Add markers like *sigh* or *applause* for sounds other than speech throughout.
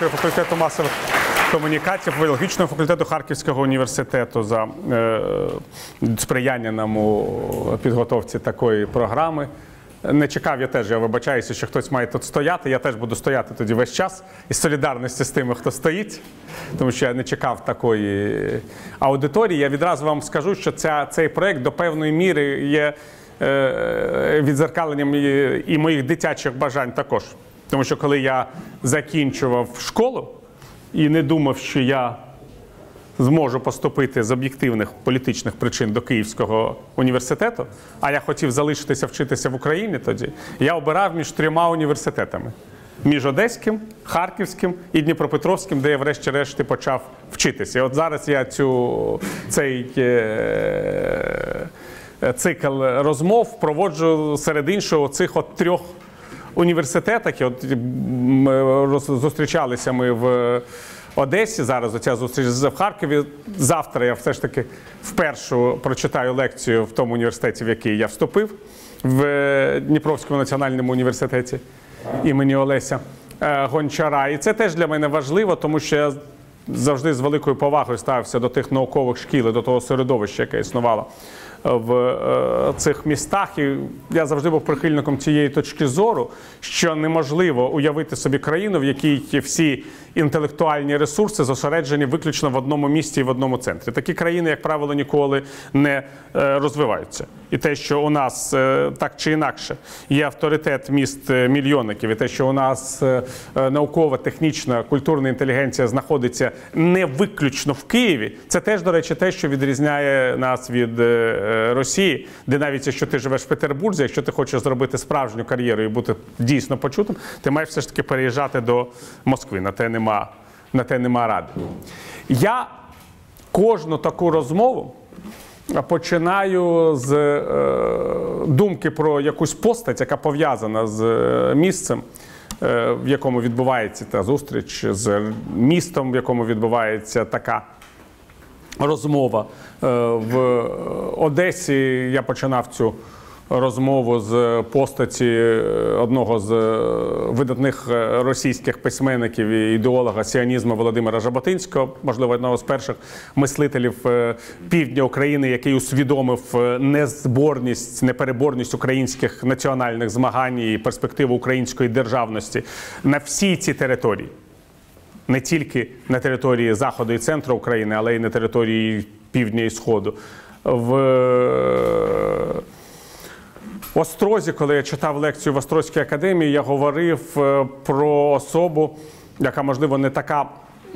Дякую факультету масових комунікацій, філологічного факультету Харківського університету за е, сприяння нам у підготовці такої програми. Не чекав я теж, я вибачаюся, що хтось має тут стояти. Я теж буду стояти тоді весь час із солідарності з тими, хто стоїть, тому що я не чекав такої аудиторії. Я відразу вам скажу, що ця, цей проект до певної міри є е, відзеркаленням і, і моїх дитячих бажань також. Тому що коли я закінчував школу і не думав, що я зможу поступити з об'єктивних політичних причин до Київського університету, а я хотів залишитися вчитися в Україні тоді, я обирав між трьома університетами: між Одеським, Харківським і Дніпропетровським, де я врешті-решт і почав вчитися. І от зараз я цю цей. Е- Цикл розмов проводжу серед іншого цих от трьох університетах. І От зустрічалися ми в Одесі. Зараз оця зустріч в Харкові. Завтра я все ж таки вперше прочитаю лекцію в тому університеті, в який я вступив, в Дніпровському національному університеті імені Олеся е, Гончара. І це теж для мене важливо, тому що я завжди з великою повагою ставився до тих наукових шкіл, до того середовища, яке існувало в е, цих містах. І я завжди був прихильником цієї точки зору, що неможливо уявити собі країну, в якій всі інтелектуальні ресурси зосереджені виключно в одному місті і в одному центрі. Такі країни, як правило, ніколи не е, розвиваються. І те, що у нас е, так чи інакше є авторитет міст е, мільйонників, і те, що у нас наукова, технічна, культурна інтелігенція знаходиться не виключно в Києві, це теж, до речі, те, що відрізняє нас від Росії, де навіть якщо ти живеш в Петербурзі, якщо ти хочеш зробити справжню кар'єру і бути дійсно почутим, ти маєш все ж таки переїжджати до Москви. На те нема, на те нема ради. Я кожну таку розмову починаю з е, думки про якусь постать, яка пов'язана з е, місцем, е, в якому відбувається та зустріч, з містом, в якому відбувається така розмова. Е, В Одесі я починав цю розмову з постаті е, одного з е, видатних е, російських письменників і ідеолога сіонізму Володимира Жаботинського, можливо, одного з перших мислителів півдня України, який усвідомив незборність, непереборність українських національних змагань і перспективу української державності на всій цій території не тільки на території заходу і центру України, але й на території півдня і сходу. В Острозі, коли я читав лекцію в Острозькій академії, я говорив е, про особу, яка, можливо, не така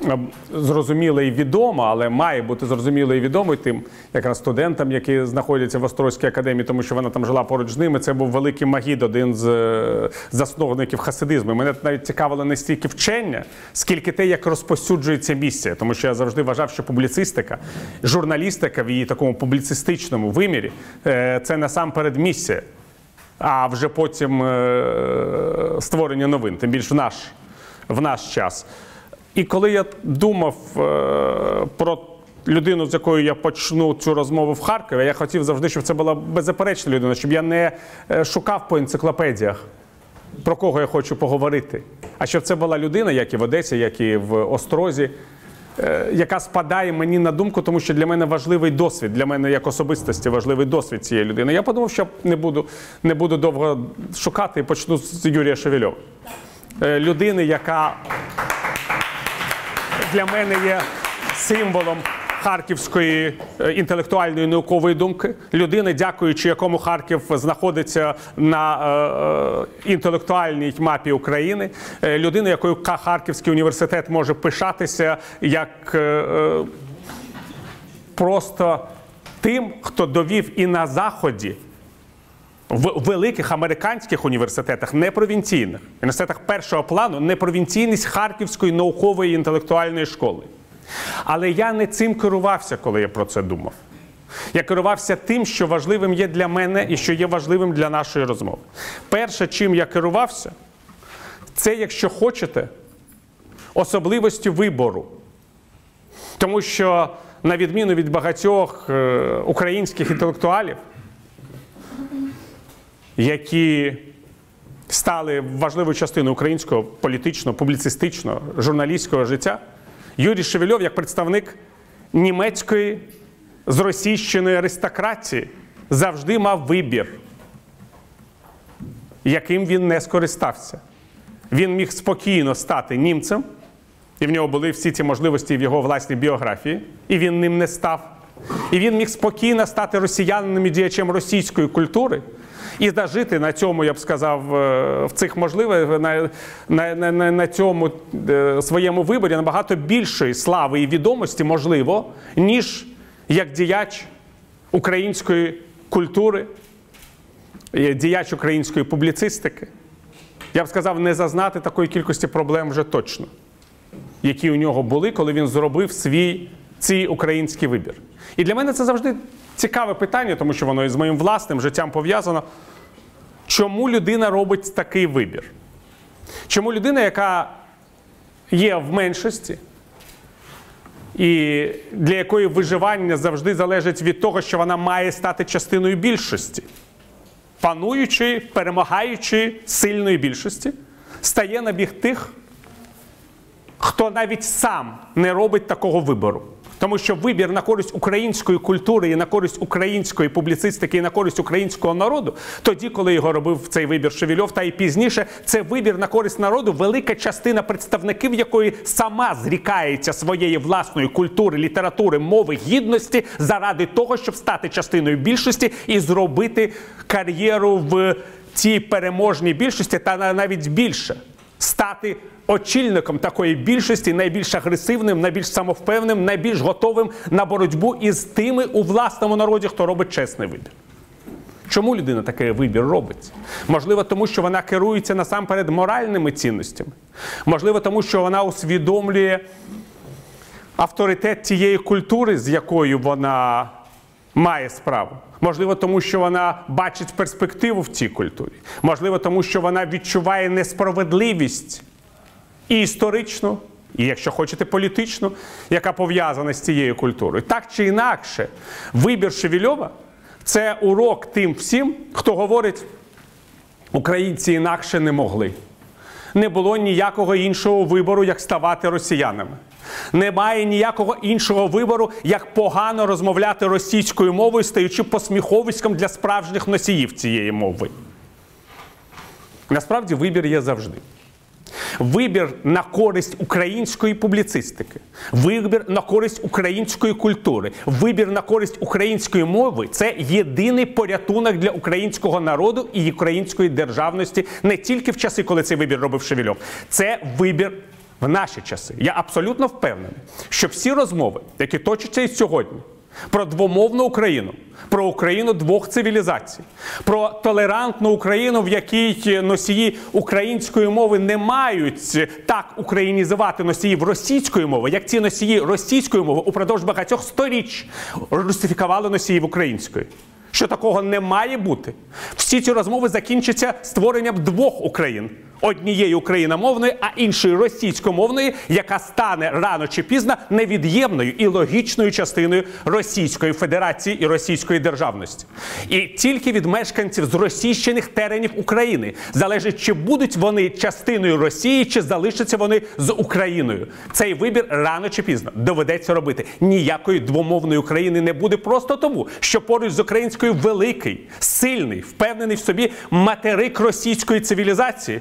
е, зрозуміла і відома, але має бути зрозуміла і відомою тим якраз студентам, які знаходяться в Острозькій академії, тому що вона там жила поруч з ними. Це був великий Магід, один з е, засновників хасидизму. Мене навіть цікавило не стільки вчення, скільки те, як розповсюджується місія, тому що я завжди вважав, що публіцистика, журналістика в її такому публіцистичному вимірі це насамперед місія а вже потім е, створення новин, тим більш в наш, в наш час. І коли я думав е, про людину, з якою я почну цю розмову в Харкові, я хотів завжди, щоб це була беззаперечна людина, щоб я не е, шукав по енциклопедіях. Про кого я хочу поговорити, а щоб це була людина, як і в Одесі, як і в Острозі, яка спадає мені на думку, тому що для мене важливий досвід, для мене як особистості важливий досвід цієї людини. Я подумав, що не буду, не буду довго шукати і почну з Юрія Шевельова. Е, Людини, яка для мене є символом харківської е, інтелектуальної наукової думки. Людини, дякуючи якому Харків знаходиться на е, е, інтелектуальній мапі України. Людини, якою Харківський університет може пишатися як просто тим, хто довів і на Заході в великих американських університетах, не провінційних, університетах першого плану, непровінційність Харківської наукової і інтелектуальної школи. Але я не цим керувався, коли я про це думав. Я керувався тим, що важливим є для мене і що є важливим для нашої розмови. Перше, чим я керувався, це, якщо хочете, особливості вибору. Тому що, на відміну від багатьох е, українських інтелектуалів, які стали важливою частиною українського політичного, публіцистичного, журналістського життя, Юрій Шевельов, як представник німецької зросійщеної аристократії, завжди мав вибір, яким він не скористався. Він міг спокійно стати німцем, і в нього були всі ці можливості в його власній біографії, і він ним не став. І він міг спокійно стати росіянином і діячем російської культури і зажити на цьому, я б сказав, е, в цих можливих на, на, на, на цьому е, своєму виборі набагато більшої слави і відомості, можливо, ніж як діяч української культури, е, діяч української публіцистики. Я б сказав, не зазнати такої кількості проблем вже точно, які у нього були, коли він зробив свій цей український вибір. І для мене це завжди цікаве питання, тому що воно із моїм власним життям пов'язано. Чому людина робить такий вибір? Чому людина, яка є в меншості, і для якої виживання завжди залежить від того, що вона має стати частиною більшості, пануючої, перемагаючої сильної більшості, стає на біг тих, хто навіть сам не робить такого вибору. Тому що вибір на користь української культури і на користь української публіцистики і на користь українського народу, тоді, коли його робив цей вибір Шевельов, та й пізніше, це вибір на користь народу, велика частина представників якої сама зрікається своєї власної культури, літератури, мови, гідності заради того, щоб стати частиною більшості і зробити кар'єру в цій переможній більшості, та навіть більше стати очільником такої більшості, найбільш агресивним, найбільш самовпевненим, найбільш готовим на боротьбу із тими у власному народі, хто робить чесний вибір. Чому людина такий вибір робить? Можливо, тому що вона керується насамперед моральними цінностями. Можливо, тому що вона усвідомлює авторитет тієї культури, з якою вона має справу. Можливо, тому що вона бачить перспективу в цій культурі. Можливо, тому що вона відчуває несправедливість і історичну, і якщо хочете, політичну, яка пов'язана з цією культурою. Так чи інакше, вибір Шевельова – це урок тим всім, хто говорить, українці інакше не могли. Не було ніякого іншого вибору, як ставати росіянами. Немає ніякого іншого вибору, як погано розмовляти російською мовою, стаючи посміховиськом для справжніх носіїв цієї мови. Насправді вибір є завжди. Вибір на користь української публіцистики, вибір на користь української культури, вибір на користь української мови це єдиний порятунок для українського народу і української державності не тільки в часи, коли цей вибір робив Шевельов. Це вибір в наші часи. Я абсолютно впевнений, що всі розмови, які точаться і сьогодні, про двомовну Україну, про Україну двох цивілізацій, про толерантну Україну, в якій носії української мови не мають так українізувати носіїв російської мови, як ці носії російської мови упродовж багатьох сторіч русифікували носіїв української. Що такого не має бути. Всі ці розмови закінчаться створенням двох Україн однієї україномовної, а іншої російськомовної, яка стане рано чи пізно невід'ємною і логічною частиною Російської Федерації і Російської державності. І тільки від мешканців з російщених теренів України залежить, чи будуть вони частиною Росії, чи залишаться вони з Україною. Цей вибір рано чи пізно доведеться робити. Ніякої двомовної України не буде просто тому, що поруч з українською великий, сильний, впевнений в собі материк російської цивілізації.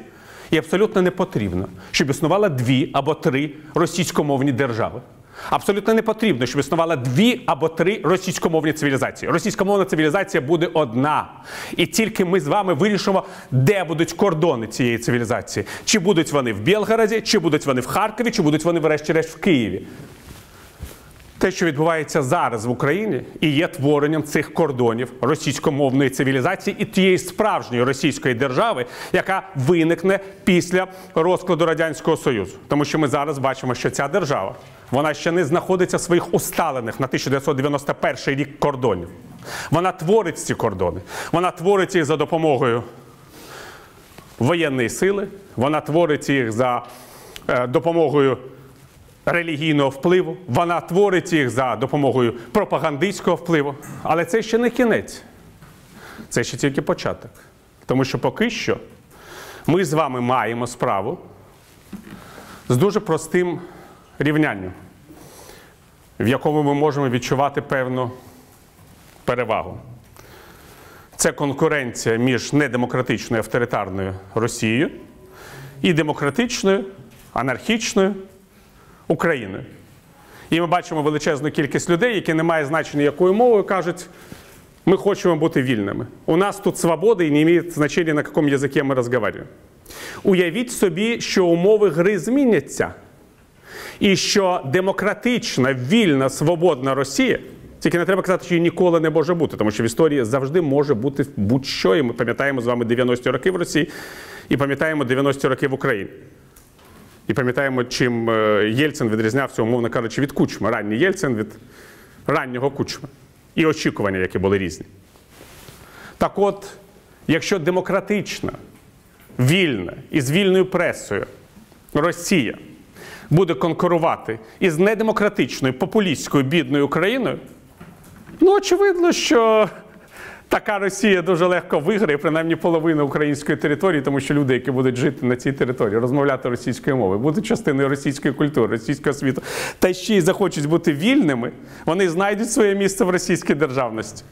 І абсолютно не потрібно, щоб існувало дві або три російськомовні держави. Абсолютно не потрібно, щоб існувало дві або три російськомовні цивілізації. Російськомовна цивілізація буде одна. І тільки ми з вами вирішимо, де будуть кордони цієї цивілізації. Чи будуть вони в Білгороді, чи будуть вони в Харкові, чи будуть вони, врешті-решт, в Києві. Те, що відбувається зараз в Україні, і є творенням цих кордонів російськомовної цивілізації і тієї справжньої російської держави, яка виникне після розкладу радянського союзу, тому що ми зараз бачимо, що ця держава вона ще не знаходиться в своїх усталених на 1991 рік кордонів. Вона творить ці кордони. Вона творить їх за допомогою воєнної сили. Вона творить їх за е, допомогою релігійного впливу, вона творить їх за допомогою пропагандистського впливу. Але це ще не кінець, це ще тільки початок. Тому що поки що Ми з вами маємо справу з дуже простим рівнянням, в якому ми можемо відчувати певну перевагу. Це конкуренція між недемократичною авторитарною Росією і демократичною, анархічною Україною. І ми бачимо величезну кількість людей, які не мають значення якою мовою, кажуть, ми хочемо бути вільними. У нас тут свобода і не має значення, на якому язикі ми розмовляємо. Уявіть собі, що умови гри зміняться, і що демократична, вільна, свободна Росія, тільки не треба казати, що її ніколи не може бути, тому що в історії завжди може бути будь-що. І ми пам'ятаємо з вами 90-ті роки в Росії, і пам'ятаємо 90-ті роки в Україні. І пам'ятаємо, чим е, Єльцин відрізнявся, умовно кажучи, від кучми. Ранній Єльцин від раннього кучми. І очікування, які були різні. Так от, якщо демократична, вільна і з вільною пресою Росія буде конкурувати із недемократичною, популістською бідною Україною, ну очевидно, що така Росія дуже легко виграє принаймні половину української території, тому що люди, які будуть жити на цій території, розмовляти російською мовою, будуть частиною російської культури, російського світу, та ще й захочуть бути вільними, вони знайдуть своє місце в російській державності.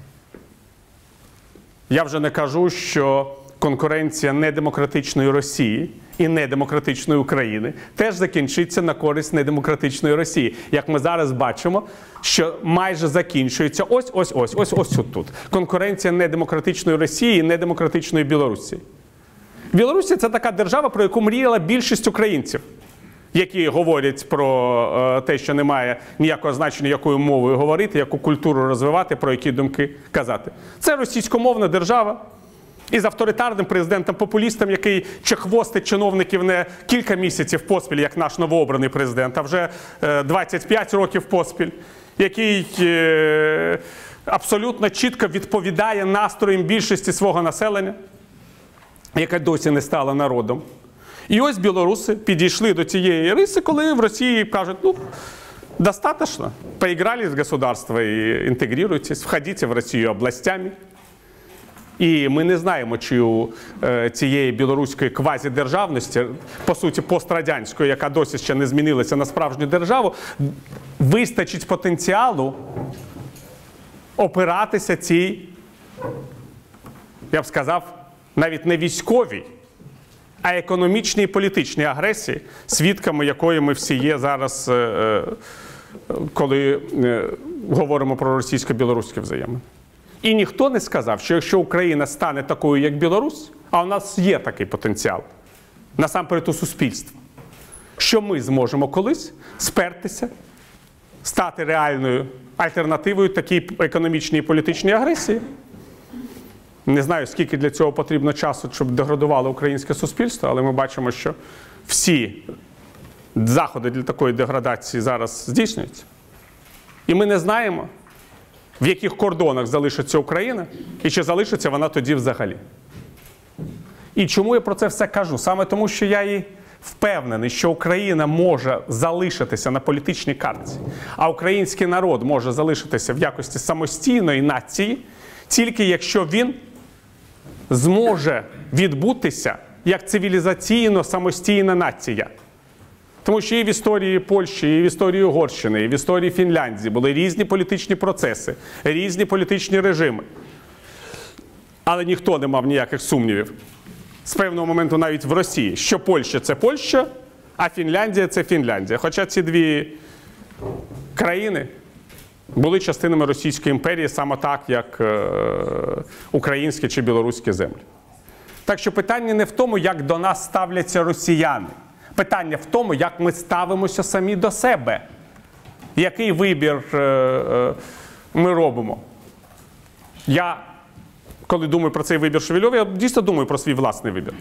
Я вже не кажу, що конкуренція недемократичної Росії і недемократичної України теж закінчиться на користь недемократичної Росії. Як ми зараз бачимо, що майже закінчується ось ось ось ось ось тут. Конкуренція недемократичної Росії і недемократичної Білорусі. Білорусі це така держава, про яку мріяла більшість українців. Які говорять про е, те, що немає ніякого значення, якою мовою говорити, яку культуру розвивати, про які думки казати. Це російськомовна держава із авторитарним президентом-популістом, який чехвостить чиновників не кілька місяців поспіль, як наш новообраний президент, а вже е, 25 років поспіль, який е, абсолютно чітко відповідає настроям більшості свого населення, яка досі не стала народом. І ось білоруси підійшли до цієї риси, коли в Росії кажуть, ну, достаточно, поиграли в государство и интегрируйтесь, входите в Росію областями. І ми не знаємо, чи у е, цієї білоруської квазідержавності, по суті, пострадянської, яка досі ще не змінилася на справжню державу, вистачить потенціалу опиратися цій, я б сказав, навіть не військовій, а економічній і політичній агресії, свідками якої ми всі є зараз, е, е, коли говоримо про російсько-білоруські взаємини. І ніхто не сказав, що якщо Україна стане такою, як Білорусь, а у нас є такий потенціал, насамперед у суспільства, що ми зможемо колись спертися, стати реальною альтернативою такій економічній і політичній агресії. Не знаю, скільки для цього потрібно часу, щоб деградувало українське суспільство, але ми бачимо, що всі заходи для такої деградації зараз здійснюються. І ми не знаємо, в яких кордонах залишиться Україна, і чи залишиться вона тоді взагалі. І чому я про це все кажу? Саме тому, що я і впевнений, що Україна може залишитися на політичній картці, а український народ може залишитися в якості самостійної нації, тільки якщо він зможе відбутися як цивілізаційно самостійна нація. Тому що і в історії Польщі, і в історії Угорщини, і в історії Фінляндії були різні політичні процеси, різні політичні режими. Але ніхто не мав ніяких сумнівів. З певного моменту навіть в Росії, що Польща це Польща, а Фінляндія це Фінляндія. Хоча ці дві країни були частинами Російської імперії саме так, як е, українські чи білоруські землі. Так що питання не в тому, як до нас ставляться росіяни. Питання в тому, як ми ставимося самі до себе. Який вибір е, е, ми робимо? Я, коли думаю про цей вибір Шевельова, я дійсно думаю про свій власний вибір.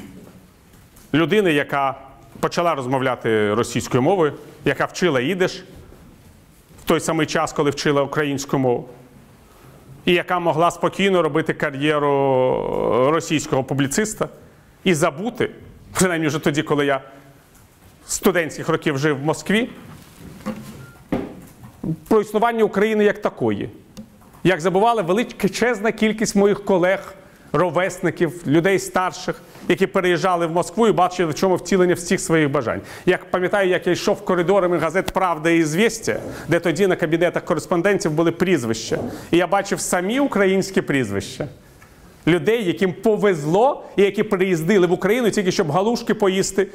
Людини, яка почала розмовляти російською мовою, яка вчила ідиш в той самий час, коли вчила українську мову, і яка могла спокійно робити кар'єру російського публіциста і забути, принаймні вже тоді, коли я студентських років жив в Москві, про існування України як такої. Як забувала величезна кількість моїх колег ровесників, людей старших, які переїжджали в Москву і бачили, в чому втілення всіх своїх бажань. Як пам'ятаю, як я йшов коридорами газет Правда і «Звістя», де тоді на кабінетах кореспондентів були прізвища. І я бачив самі українські прізвища. Людей, яким повезло, і які приїздили в Україну тільки щоб галушки поїсти.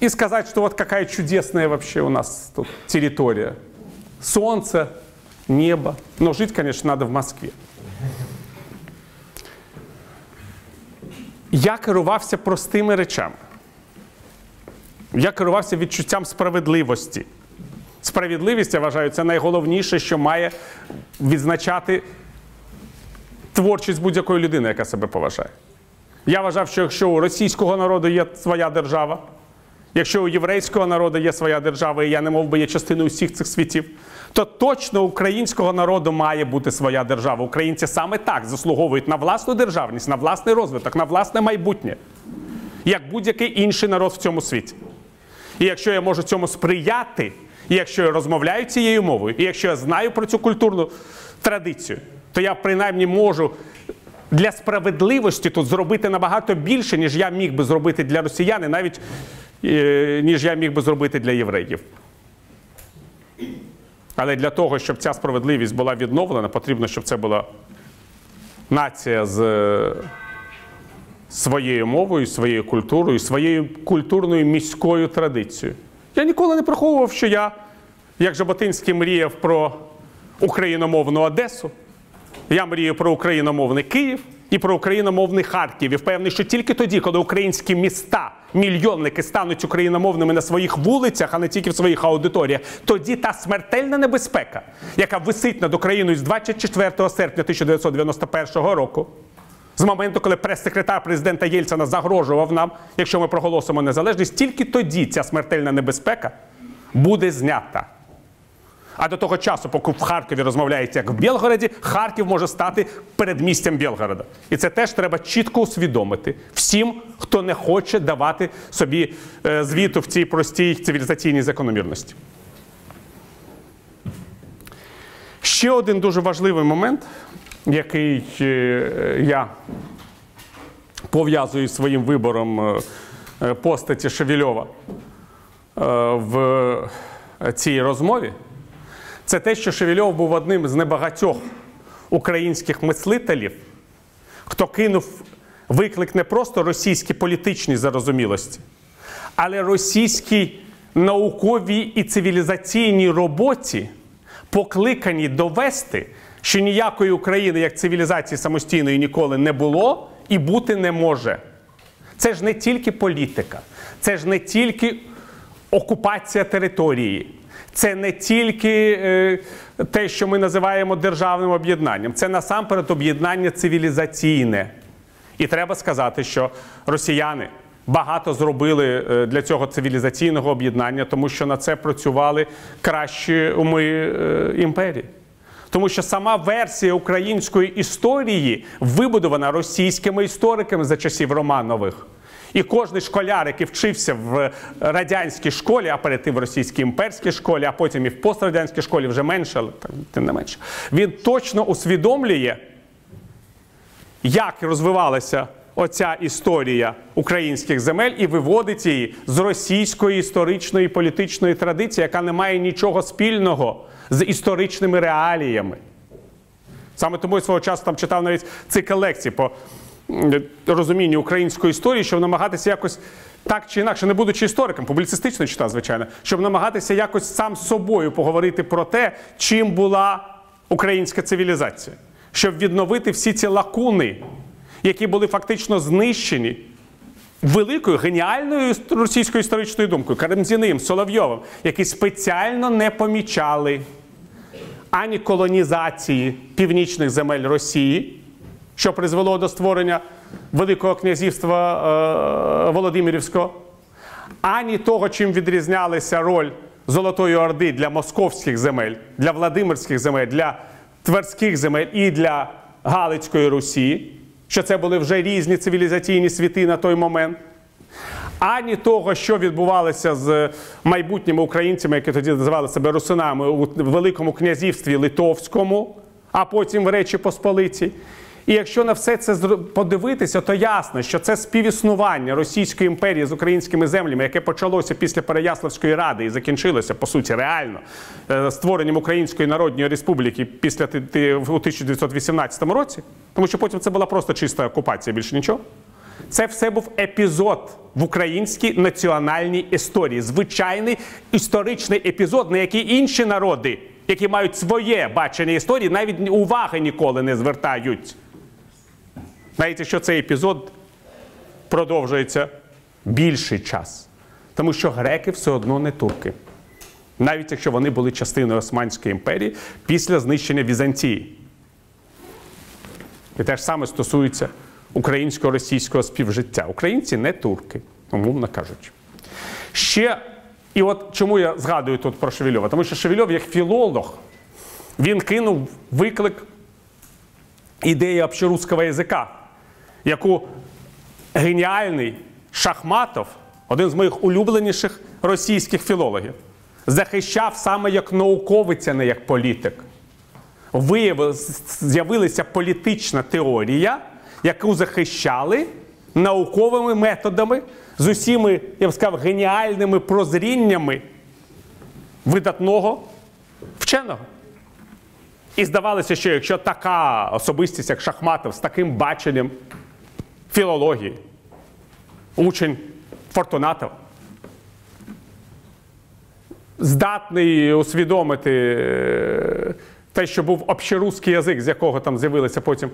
І сказати, що от какая чудесная вообще у нас тут територія. Солнце, небо. Но жить, конечно, надо в Москве. Я керувався простими речами. Я керувався відчуттям справедливості. Справедливість, я вважаю, це найголовніше, що має відзначати творчість будь-якої людини, яка себе поважає. Я вважав, що якщо у російського народу є своя держава, якщо у єврейського народу є своя держава, і я не мов би є частиною всіх цих світів, то точно українського народу має бути своя держава. Українці саме так заслуговують на власну державність, на власний розвиток, на власне майбутнє, як будь-який інший народ в цьому світі. І якщо я можу цьому сприяти, і якщо я розмовляю цією мовою, і якщо я знаю про цю культурну традицію, то я принаймні можу для справедливості тут зробити набагато більше, ніж я міг би зробити для росіян, навіть ніж я міг би зробити для євреїв. Але для того, щоб ця справедливість була відновлена, потрібно, щоб це була нація з е, своєю мовою, своєю культурою, своєю культурною міською традицією. Я ніколи не приховував, що я, як Жаботинський, мріяв про україномовну Одесу. Я мрію про україномовний Київ і про україномовний Харків. І впевнений, що тільки тоді, коли українські міста, мільйонники стануть україномовними на своїх вулицях, а не тільки в своїх аудиторіях, тоді та смертельна небезпека, яка висить над Україною з 24 серпня 1991 року, з моменту, коли прес-секретар президента Єльцина загрожував нам, якщо ми проголосимо незалежність, тільки тоді ця смертельна небезпека буде знята. А до того часу, поки в Харкові розмовляється як в Білгороді, Харків може стати передмістям Білгорода. І це теж треба чітко усвідомити всім, хто не хоче давати собі е, звіту в цій простій цивілізаційній закономірності. Ще один дуже важливий момент, який е, я пов'язую своїм вибором е, постаті Шевельова в цій розмові. Це те, що Шевельов був одним з небагатьох українських мислителів, хто кинув виклик не просто російській політичній зарозумілості, але російській науковій і цивілізаційній роботі, покликаній довести, що ніякої України як цивілізації самостійної ніколи не було і бути не може. Це ж не тільки політика, це ж не тільки окупація території. Це не тільки е, те, що ми називаємо державним об'єднанням, це насамперед об'єднання цивілізаційне. І треба сказати, що росіяни багато зробили е, для цього цивілізаційного об'єднання, тому що на це працювали кращі уми е, імперії. Тому що сама версія української історії вибудована російськими істориками за часів Романових. І кожен школяр, який вчився в радянській школі, а перед тим в російській імперській школі, а потім і в пострадянській школі вже менше, але тим не менше, він точно усвідомлює, як розвивалася оця історія українських земель і виводить її з російської історичної політичної традиції, яка не має нічого спільного з історичними реаліями. Саме тому я свого часу там читав навіть цикл лекцій по розумінню української історії, щоб намагатися якось так чи інакше, не будучи істориком, публіцистично читав, звичайно, щоб намагатися якось сам з собою поговорити про те, чим була українська цивілізація, щоб відновити всі ці лакуни, які були фактично знищені. Великою геніальною російською історичною думкою Карамзіним, Соловйовим, які спеціально не помічали ані колонізації північних земель Росії, що призвело до створення Великого князівства е, Володимирівського, ані того, чим відрізнялася роль Золотої Орди для московських земель, для Владимирських земель, для Тверських земель і для Галицької Русі, що це були вже різні цивілізаційні світи на той момент. Ані того, що відбувалося з майбутніми українцями, які тоді називали себе русинами у Великому князівстві Литовському, а потім в Речі Посполиті. І якщо на все це подивитися, то ясно, що це співіснування Російської імперії з українськими землями, яке почалося після Переяславської ради і закінчилося по суті реально е, створенням Української Народної Республіки після у 1918 році, тому що потім це була просто чиста окупація, більше нічого. Це все був епізод в українській національній історії. Звичайний історичний епізод, на який інші народи, які мають своє бачення історії, навіть уваги ніколи не звертають. Знаєте, що цей епізод продовжується більший час. Тому що греки все одно не турки. Навіть якщо вони були частиною Османської імперії після знищення Візантії. І те ж саме стосується українсько-російського співжиття. Українці не турки, умовно кажучи. Ще, і от чому я згадую тут про Шевельова? Тому що Шевельов, як філолог, він кинув виклик ідеї общеруського язика, яку геніальний Шахматов, один з моїх улюбленіших російських філологів, захищав саме як науковець, а не як політик з'явилася політична теорія, яку захищали науковими методами з усіми, я б сказав, геніальними прозріннями видатного вченого. І здавалося, що якщо така особистість, як Шахматов, з таким баченням філології, учень Фортунатова, здатний усвідомити е, те, що був общеруський язик, з якого там з'явилася потім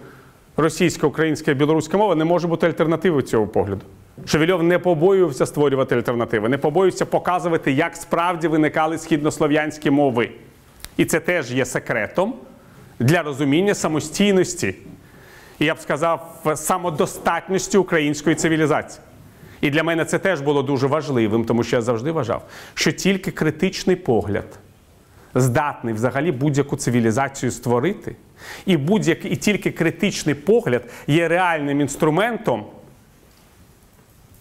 російська, українська і білоруська мова, не може бути альтернативою цього погляду. Шевельов не побоювався створювати альтернативи, не побоювався показувати, як справді виникали східнослов'янські мови. І це теж є секретом для розуміння самостійності, я б сказав, самодостатності української цивілізації. І для мене це теж було дуже важливим, тому що я завжди вважав, що тільки критичний погляд здатний взагалі будь-яку цивілізацію створити, і будь-який і тільки критичний погляд є реальним інструментом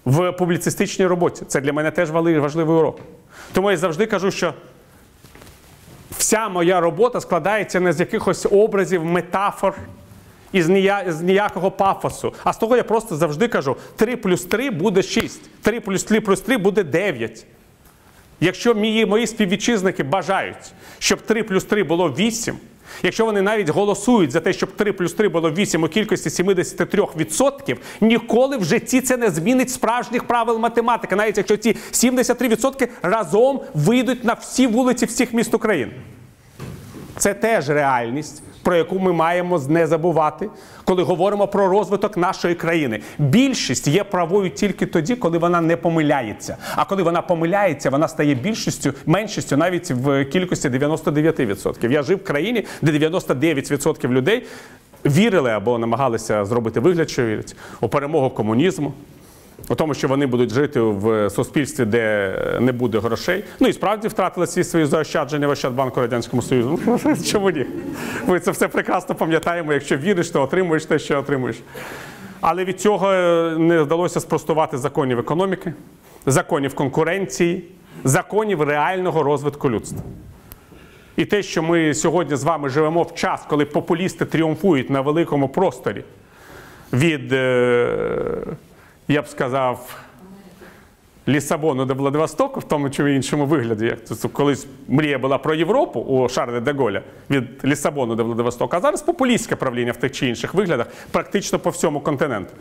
в публіцистичній роботі. Це для мене теж важливий урок. Тому я завжди кажу, що вся моя робота складається не з якихось образів, метафор і з, нія, з ніякого пафосу. А з того я просто завжди кажу: 3 плюс 3 буде 6, 3 плюс 3 плюс 3 буде 9. Якщо мої, мої співвітчизники бажають, щоб 3 плюс 3 було 8, якщо вони навіть голосують за те, щоб 3 плюс 3 було 8 у кількості 73%, ніколи в житті це не змінить справжніх правил математики, навіть якщо ці 73% разом вийдуть на всі вулиці всіх міст України. Це теж реальність, про яку ми маємо не забувати, коли говоримо про розвиток нашої країни. Більшість є правою тільки тоді, коли вона не помиляється. А коли вона помиляється, вона стає більшістю, меншістю навіть в кількості 99%. Я жив в країні, де 99% людей вірили або намагалися зробити вигляд, що вірять у перемогу комунізму. У тому, що вони будуть жити в суспільстві, де не буде грошей. Ну і справді втратили всі свої заощадження в Ощадбанку Радянському Союзу. Ну, *laughs* Чому ні? Ми це все прекрасно пам'ятаємо. Якщо віриш, то отримуєш те, що отримуєш. Але від цього е, не вдалося спростувати законів економіки, законів конкуренції, законів реального розвитку людства. І те, що ми сьогодні з вами живемо в час, коли популісти тріумфують на великому просторі від. Я б сказав, Лісабону до Владивостоку в тому чи іншому вигляді. Як це колись мрія була про Європу у Шарля де Голля від Лісабону до Владивостока, а зараз популістське правління в тих чи інших виглядах практично по всьому континенту.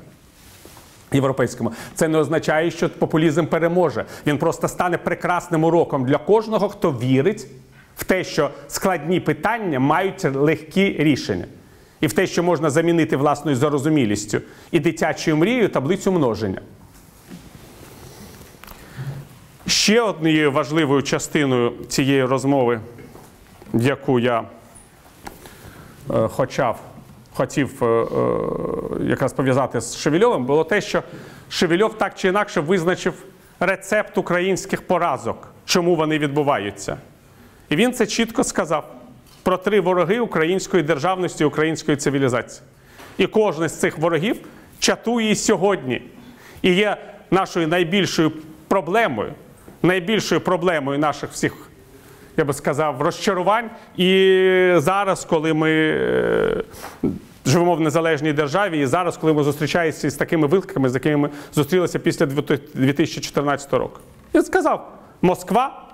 Європейському це не означає, що популізм переможе. Він просто стане прекрасним уроком для кожного, хто вірить в те, що складні питання мають легкі рішення, і в те, що можна замінити власною зарозумілістю і дитячою мрією таблицю множення. Ще однією важливою частиною цієї розмови, яку я е, хочав, хотів е, е, якраз пов'язати з Шевельовим, було те, що Шевельов так чи інакше визначив рецепт українських поразок, чому вони відбуваються. І він це чітко сказав про три вороги української державності, української цивілізації. І кожен з цих ворогів чатує і сьогодні. І є нашою найбільшою проблемою, найбільшою проблемою наших всіх, я би сказав, розчарувань. І зараз, коли ми е, живемо в незалежній державі, і зараз, коли ми зустрічаємося з такими викликами, з якими ми зустрілися після 2014 року. Він сказав: Москва,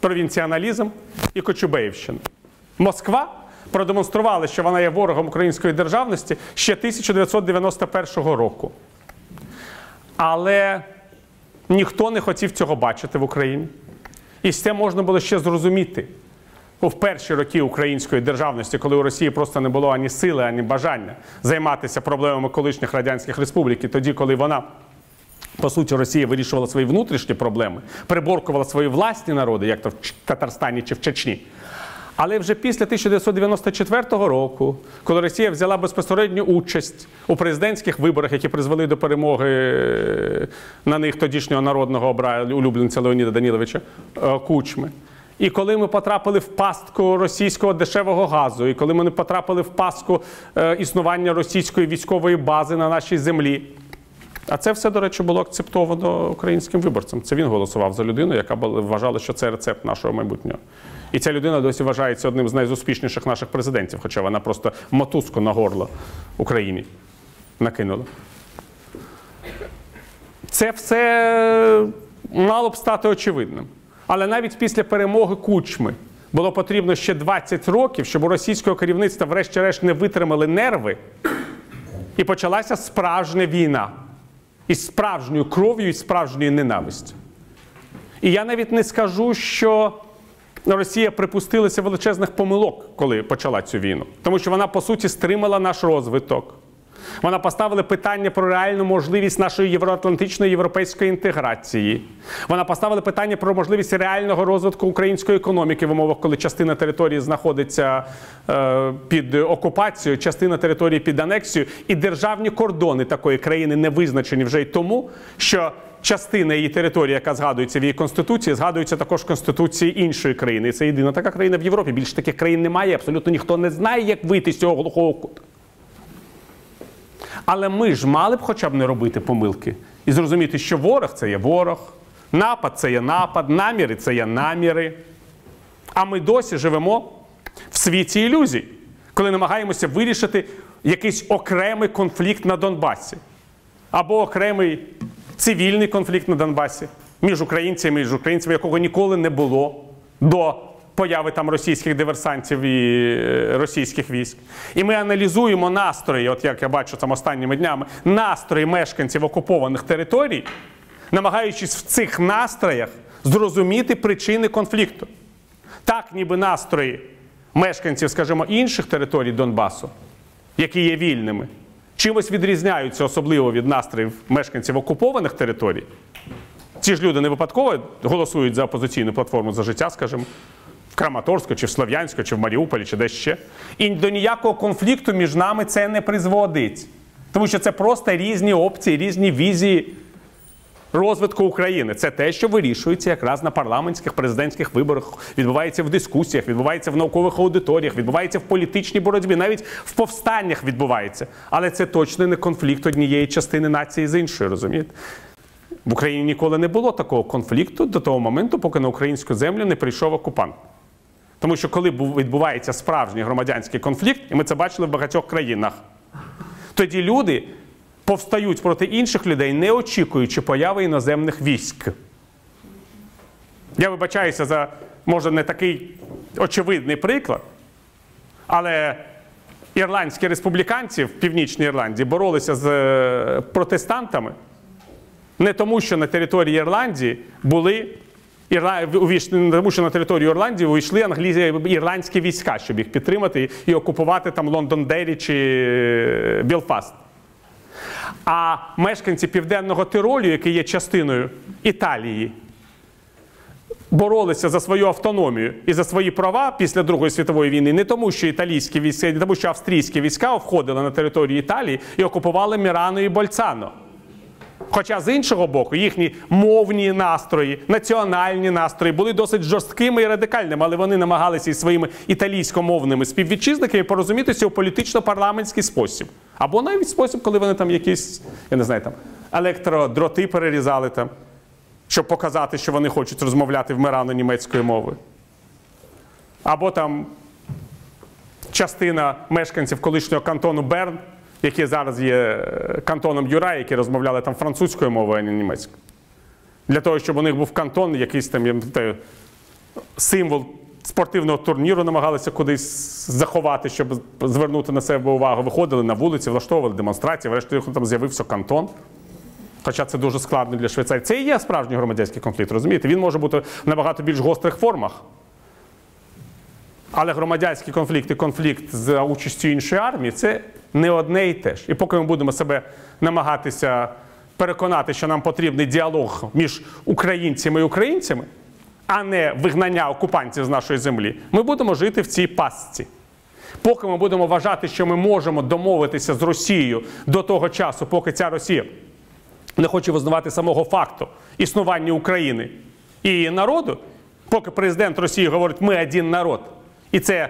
провінціоналізм і Кочубеївщина. Москва продемонструвала, що вона є ворогом української державності ще 1991 року. Але ніхто не хотів цього бачити в Україні. І це можна було ще зрозуміти у перші роки української державності, коли у Росії просто не було ані сили, ані бажання займатися проблемами колишніх радянських республік, і тоді, коли вона. По суті, Росія вирішувала свої внутрішні проблеми, приборкувала свої власні народи, як то в Татарстані чи в Чечні. Але вже після 1994 року, коли Росія взяла безпосередню участь у президентських виборах, які призвели до перемоги на них тодішнього народного улюбленця Леоніда Даніловича Кучми. І коли ми потрапили в пастку російського дешевого газу, і коли ми не потрапили в пастку існування російської військової бази на нашій землі. А це все, до речі, було акцептовано українським виборцем. Це він голосував за людину, яка вважала, що це рецепт нашого майбутнього. І ця людина досі вважається одним з найуспішніших наших президентів, хоча вона просто мотузку на горло Україні накинула. Це все мало б стати очевидним. Але навіть після перемоги кучми було потрібно ще 20 років, щоб у російського керівництва, врешті-решт, не витримали нерви, і почалася справжня війна із справжньою кров'ю і справжньою ненавистю. І я навіть не скажу, що Росія припустилася величезних помилок, коли почала цю війну, тому що вона, по суті, стримала наш розвиток. Вона поставила питання про реальну можливість нашої євроатлантичної європейської інтеграції. Вона поставила питання про можливість реального розвитку української економіки в умовах, коли частина території знаходиться е, під окупацією, частина території під анексією, і державні кордони такої країни не визначені вже й тому, що частина її території, яка згадується в її конституції, згадується також в конституції іншої країни. І це єдина така країна в Європі. Більше таких країн немає. Абсолютно ніхто не знає, як вийти з цього глухого кута. Але ми ж мали б хоча б не робити помилки і зрозуміти, що ворог це є ворог, напад це є напад, наміри це є наміри. А ми досі живемо в світі ілюзій, коли намагаємося вирішити якийсь окремий конфлікт на Донбасі або окремий цивільний конфлікт на Донбасі між українцями і українцями, якого ніколи не було до появи там російських диверсантів і російських військ. І ми аналізуємо настрої, от як я бачу там останніми днями, настрої мешканців окупованих територій, намагаючись в цих настроях зрозуміти причини конфлікту. Так, ніби настрої мешканців, скажімо, інших територій Донбасу, які є вільними, чимось відрізняються особливо від настроїв мешканців окупованих територій. Ці ж люди не випадково голосують за опозиційну платформу за життя, скажімо. Краматорську, чи в Слов'янську, чи в Маріуполі, чи десь ще. І до ніякого конфлікту між нами це не призводить. Тому що це просто різні опції, різні візії розвитку України. Це те, що вирішується якраз на парламентських президентських виборах, відбувається в дискусіях, відбувається в наукових аудиторіях, відбувається в політичній боротьбі, навіть в повстаннях відбувається. Але це точно не конфлікт однієї частини нації з іншою, розумієте? В Україні ніколи не було такого конфлікту до того моменту, поки на українську землю не прийшов окупант. Тому що коли відбувається справжній громадянський конфлікт, і ми це бачили в багатьох країнах, тоді люди повстають проти інших людей, не очікуючи появи іноземних військ. Я вибачаюся за, може, не такий очевидний приклад, але ірландські республіканці в Північній Ірландії боролися з протестантами не тому, що на території Ірландії були тому що на територію Ірландії увійшли англійські ірландські війська, щоб їх підтримати і окупувати там Лондон-Дері чи Білфаст. А мешканці Південного Тиролю, який є частиною Італії, боролися за свою автономію і за свої права після Другої світової війни не тому, що італійські війська, не тому, що австрійські війська входили на територію Італії і окупували Мірано і Больцано. Хоча з іншого боку, їхні мовні настрої, національні настрої були досить жорсткими і радикальними, але вони намагалися із своїми італійськомовними співвітчизниками порозумітися у політично-парламентський спосіб. Або навіть спосіб, коли вони там якісь, я не знаю, там електродроти перерізали там, щоб показати, що вони хочуть розмовляти в Мирано німецькою мовою. Або там частина мешканців колишнього кантону Берн, який зараз є е, кантоном Юра, які розмовляли там французькою мовою, а не німецькою. Для того, щоб у них був кантон, якийсь там я символ спортивного турніру намагалися кудись заховати, щоб звернути на себе увагу. Виходили на вулиці, влаштовували демонстрації, врешті там з'явився кантон. Хоча це дуже складно для Швейцарії. Це і є справжній громадянський конфлікт, розумієте? Він може бути в набагато більш гострих формах. Але громадянський конфлікт і конфлікт за участю іншої армії це не одне і те ж. І поки ми будемо себе намагатися переконати, що нам потрібний діалог між українцями і українцями, а не вигнання окупантів з нашої землі, ми будемо жити в цій пастці. Поки ми будемо вважати, що ми можемо домовитися з Росією до того часу, поки ця Росія не хоче визнавати самого факту існування України і її народу, поки президент Росії говорить, ми один народ, і це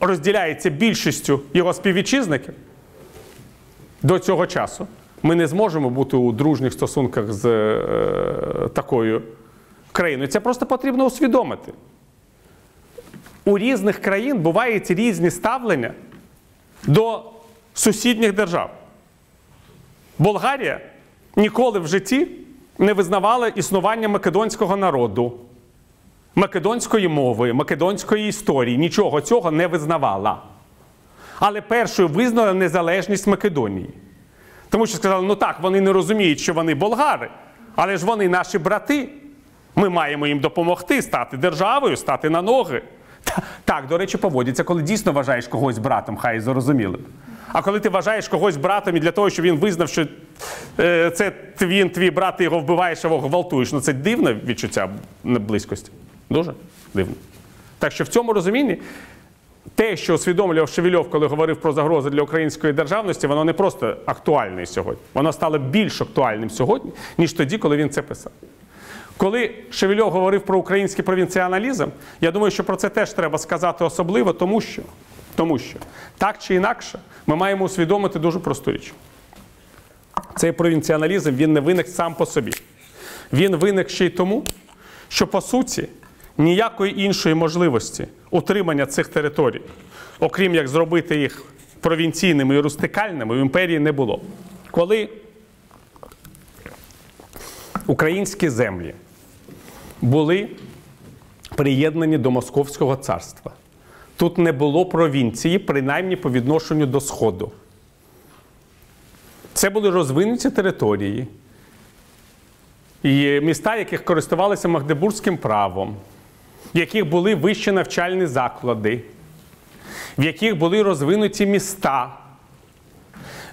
розділяється більшістю його співвітчизників, до цього часу ми не зможемо бути у дружніх стосунках з е, такою країною. Це просто потрібно усвідомити. У різних країн бувають різні ставлення до сусідніх держав. Болгарія ніколи в житті не визнавала існування македонського народу, македонської мови, македонської історії. Нічого цього не визнавала. Але першою визнала незалежність Македонії. Тому що сказали, ну так, вони не розуміють, що вони болгари, але ж вони наші брати. Ми маємо їм допомогти стати державою, стати на ноги. Та- Так, до речі, поводяться, коли дійсно вважаєш когось братом, хай зрозуміли. А коли ти вважаєш когось братом і для того, щоб він визнав, що е, це він, твій брат, ти його вбиваєш, його гвалтуєш, ну це дивне відчуття близькості. Дуже дивно. Так що в цьому розумінні те, що усвідомлював Шевельов, коли говорив про загрози для української державності, воно не просто актуальне сьогодні. Воно стало більш актуальним сьогодні, ніж тоді, коли він це писав. Коли Шевельов говорив про український провінціоналізм, я думаю, що про це теж треба сказати особливо, тому що, тому що так чи інакше ми маємо усвідомити дуже просту річ. Цей провінціоналізм він не виник сам по собі. Він виник ще й тому, що по суті ніякої іншої можливості утримання цих територій, окрім як зробити їх провінційними і рустикальними, в імперії не було. Коли українські землі були приєднані до Московського царства. Тут не було провінції, принаймні по відношенню до Сходу. Це були розвинуті території, і міста, яких користувалися Магдебурзьким правом, в яких були вищі навчальні заклади, в яких були розвинуті міста,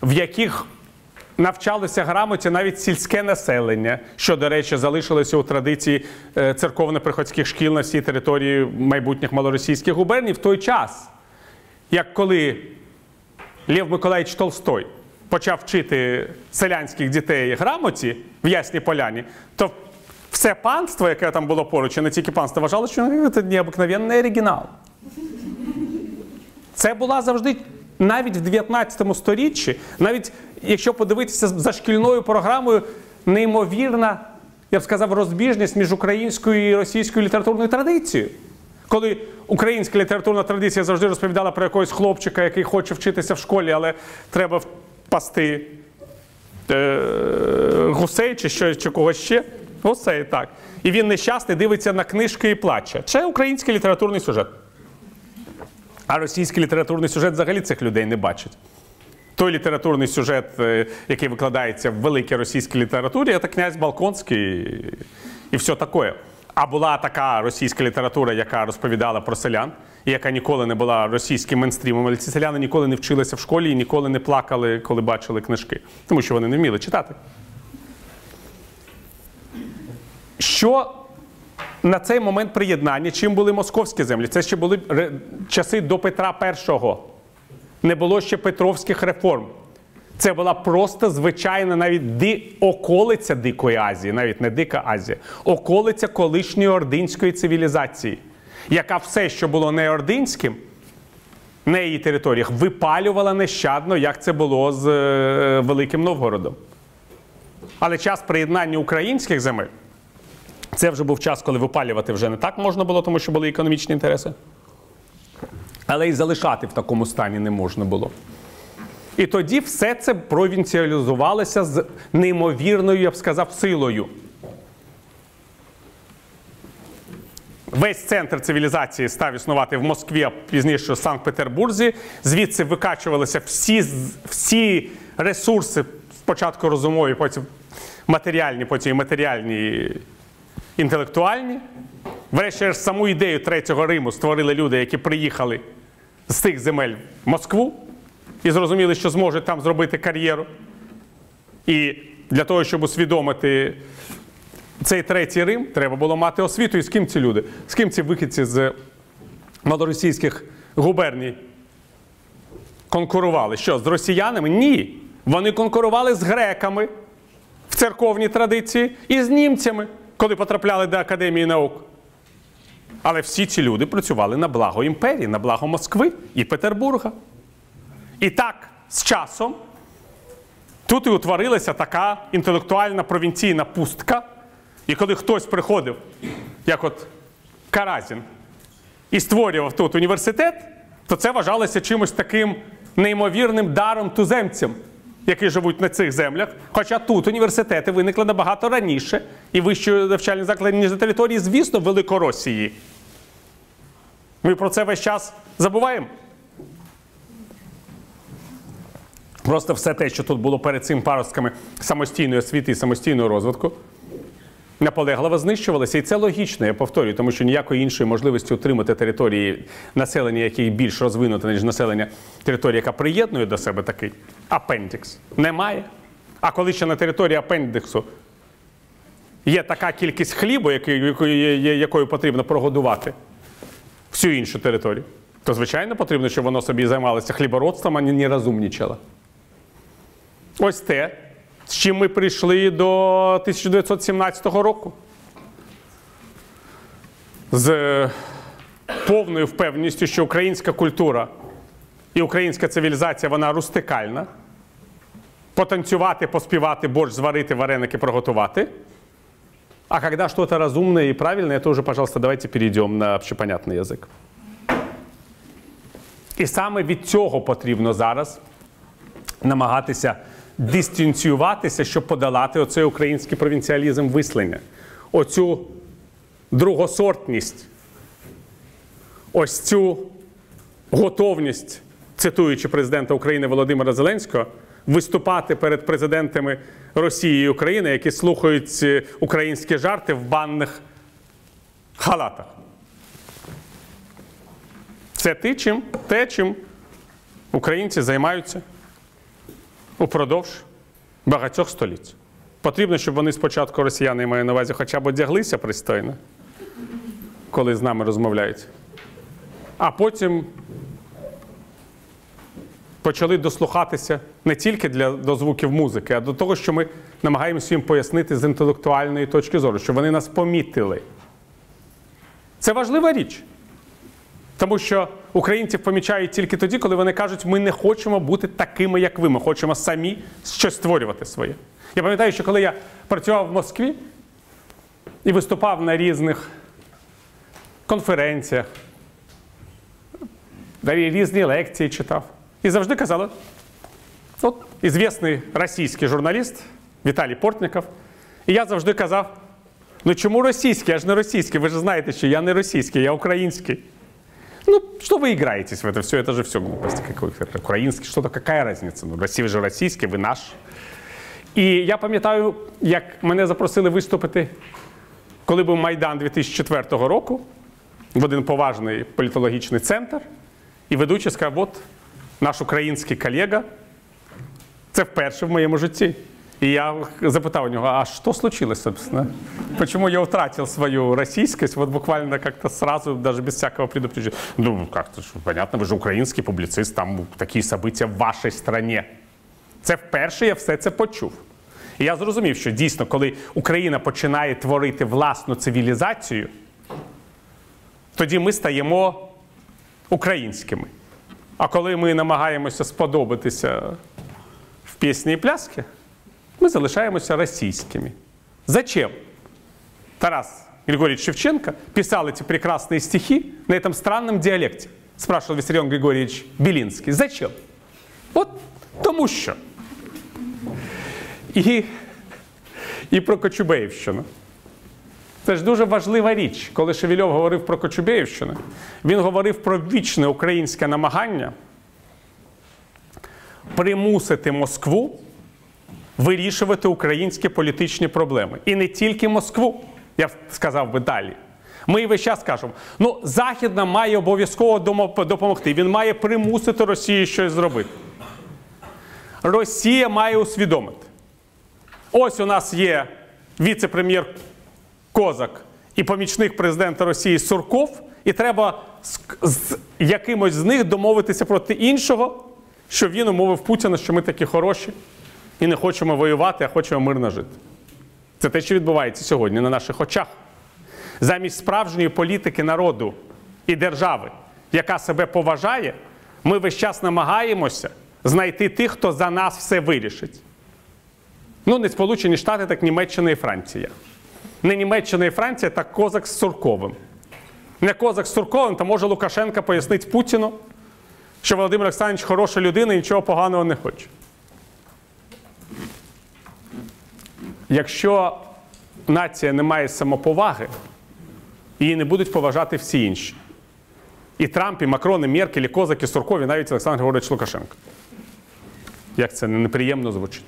в яких навчалося грамоті навіть сільське населення, що, до речі, залишилося у традиції е, церковно-приходських шкіл на всій території майбутніх малоросійських губерній в той час, як коли Лев Миколаївич Толстой почав вчити селянських дітей грамоті в Ясній Поляні, то все панство, яке там було поруч, і не тільки панство, вважало, що ну, це необикновенний оригінал. Це була завжди навіть в 19 сторіччі, навіть якщо подивитися за шкільною програмою, неймовірна, я б сказав, розбіжність між українською і російською літературною традицією. Коли українська літературна традиція завжди розповідала про якогось хлопчика, який хоче вчитися в школі, але треба впасти е, гусей чи, що, чи когось ще. Гусей, так. І він нещасний дивиться на книжки і плаче. Це український літературний сюжет. А російський літературний сюжет взагалі цих людей не бачить. Той літературний сюжет, е, який викладається в великій російській літературі, це князь Балконський і все таке. А була така російська література, яка розповідала про селян, і яка ніколи не була російським мейнстрімом. Але ці селяни ніколи не вчилися в школі і ніколи не плакали, коли бачили книжки, тому що вони не вміли читати. Що на цей момент приєднання, чим були московські землі? Це ще були часи до Петра І. Не було ще Петровських реформ. Це була просто звичайна навіть ди... околиця Дикої Азії, навіть не Дика Азія, околиця колишньої ординської цивілізації, яка все, що було не ординським, на її територіях, випалювала нещадно, як це було з е, Великим Новгородом. Але час приєднання українських земель це вже був час, коли випалювати вже не так можна було, тому що були економічні інтереси. Але і залишати в такому стані не можна було. І тоді все це провінціалізувалося з неймовірною, я б сказав, силою. Весь центр цивілізації став існувати в Москві, а пізніше в Санкт-Петербурзі. Звідси викачувалися всі, всі ресурси, спочатку розумові, потім матеріальні, потім матеріальні інтелектуальні. Врешті саму ідею Третього Риму створили люди, які приїхали з тих земель в Москву і зрозуміли, що зможуть там зробити кар'єру. І для того, щоб усвідомити цей третій Рим, треба було мати освіту. І з ким ці люди? З ким ці вихідці з малоросійських губерній конкурували? Що, з росіянами? Ні. Вони конкурували з греками в церковній традиції і з німцями, коли потрапляли до Академії наук. Але всі ці люди працювали на благо імперії, на благо Москви і Петербурга. І так, з часом, тут і утворилася така інтелектуальна провінційна пустка. І коли хтось приходив, як от Каразін, і створював тут університет, то це вважалося чимось таким неймовірним даром туземцям, які живуть на цих землях. Хоча тут університети виникли набагато раніше і вищі навчальні заклади, ніж на території, звісно, Великоросії. Ми про це весь час забуваємо. Просто все те, що тут було перед цим паростками самостійної освіти і самостійного розвитку, наполегливо знищувалося. І це логічно, я повторюю, тому що ніякої іншої можливості утримати території населення, яке більш розвинуте, ніж населення території, яка приєднує до себе такий апендікс, немає. А коли ще на території апендиксу є така кількість хлібу, якою, потрібно прогодувати всю іншу територію, то звичайно потрібно, щоб воно собі займалося хлібородством, а не розумнічало. Ось те, з чим ми прийшли до 1917 року. З повною впевненістю, що українська культура і українська цивілізація вона рустикальна. Потанцювати, поспівати, борщ зварити, вареники приготувати. А когда что-то разумное и правильное, то уже, пожалуйста, давайте перейдем на общепонятний язик. І саме від цього потрібно зараз намагатися дистанціюватися, щоб подолати оцей український провінціалізм вислення, оцю другосортність, ось цю готовність, цитуючи президента України Володимира Зеленського, виступати перед президентами Росії і України, які слухають українські жарти в банних халатах. Це те, чим, те, чим українці займаються упродовж багатьох століть. Потрібно, щоб вони спочатку росіяни маю на увазі хоча б одяглися пристойно, коли з нами розмовляють, а потім почали дослухатися не тільки для, до звуків музики, а до того, що ми намагаємося їм пояснити з інтелектуальної точки зору, щоб вони нас помітили. Це важлива річ. Тому що українців помічають тільки тоді, коли вони кажуть, ми не хочемо бути такими, як ви. Ми хочемо самі щось створювати своє. Я пам'ятаю, що коли я працював в Москві і виступав на різних конференціях, різні лекції читав, і завжди казали, от ізвісний російський журналіст Віталій Портніков, і я завжди казав: ну чому російський? Я ж не російський, ви ж знаєте, що я не російський, я український. Ну, что вы играетесь в это все? Это же все глупости. Какой это український, що то какая разница? Ну, Росія вже російський, ви наш. І я пам'ятаю, як мене запросили виступити, коли був Майдан 2004 року, в один поважний політологічний центр, і ведучий сказав, от наш український колега, це вперше в моєму житті. И я запытал у него, а что случилось, собственно? Почему я утратил свою российскость, вот буквально как-то сразу, даже без всякого предупреждения? Ну, как-то, понятно, ви ж український публіцист, там такі события в вашій стране. Це вперше я все це почув. І я зрозумів, що дійсно, коли Україна починає творити власну цивілізацію, тоді ми стаємо українськими. А коли ми намагаємося сподобатися в пісні і пляски, мы залишаємося російськими. Зачем? Тарас Григорьевич Шевченко писал эти прекрасные стихи на этом странном диалекте. спрашивал Виссарион Григорьевич Белинский. Зачем? От тому що. І, і про Кочубеївщину. Це ж дуже важлива річ. Коли Шевельов говорив про Кочубеївщину, він говорив про вічне українське намагання примусити Москву вирішувати українські політичні проблеми. І не тільки Москву, я сказав би далі. Ми і весь час кажемо, ну Захід нам має обов'язково допомогти. Він має примусити Росію щось зробити. Росія має усвідомити. Ось у нас є віце-прем'єр Козак і помічник президента Росії Сурков, і треба з, з якимось з них домовитися проти іншого, що він умовив Путіна, що ми такі хороші і не хочемо воювати, а хочемо мирно жити. Це те, що відбувається сьогодні на наших очах. Замість справжньої політики народу і держави, яка себе поважає, ми весь час намагаємося знайти тих, хто за нас все вирішить. Ну, не Сполучені Штати, так Німеччина і Франція. Не Німеччина і Франція, так Козак з Сурковим. Не Козак з Сурковим, то може Лукашенка пояснить Путіну, що Володимир Олександрович хороша людина і нічого поганого не хоче. Якщо нація не має самоповаги, її не будуть поважати всі інші. І Трамп, і Макрон, і Меркель, і Козак, і Сурков, і навіть Олександр Григорович Лукашенко. Як це неприємно звучить.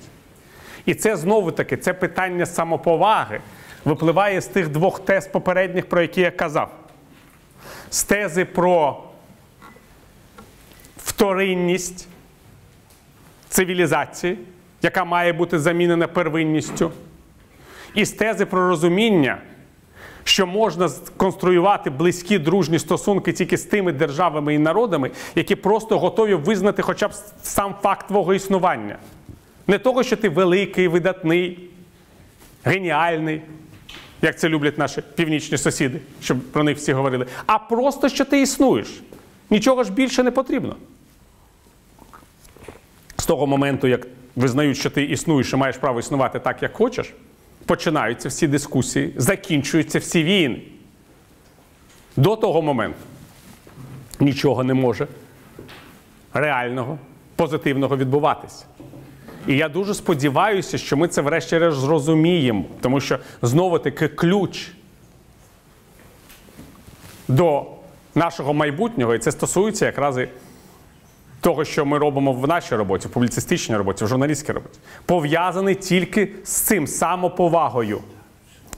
І це знову таки це питання самоповаги випливає з тих двох тез попередніх, про які я казав. З тези про вторинність цивілізації, яка має бути замінена первинністю, і з тези про розуміння, що можна конструювати близькі дружні стосунки тільки з тими державами і народами, які просто готові визнати хоча б сам факт твого існування. Не того, що ти великий, видатний, геніальний, як це люблять наші північні сусіди, щоб про них всі говорили, а просто, що ти існуєш. Нічого ж більше не потрібно. З того моменту, як визнають, що ти існуєш і маєш право існувати так, як хочеш, починаються всі дискусії, закінчуються всі війни. До того моменту нічого не може реального, позитивного відбуватися. І я дуже сподіваюся, що ми це врешті-решт зрозуміємо, тому що знову таки ключ до нашого майбутнього, і це стосується якраз і того, що ми робимо в нашій роботі, в публіцистичній роботі, в журналістській роботі, пов'язаний тільки з цим самоповагою,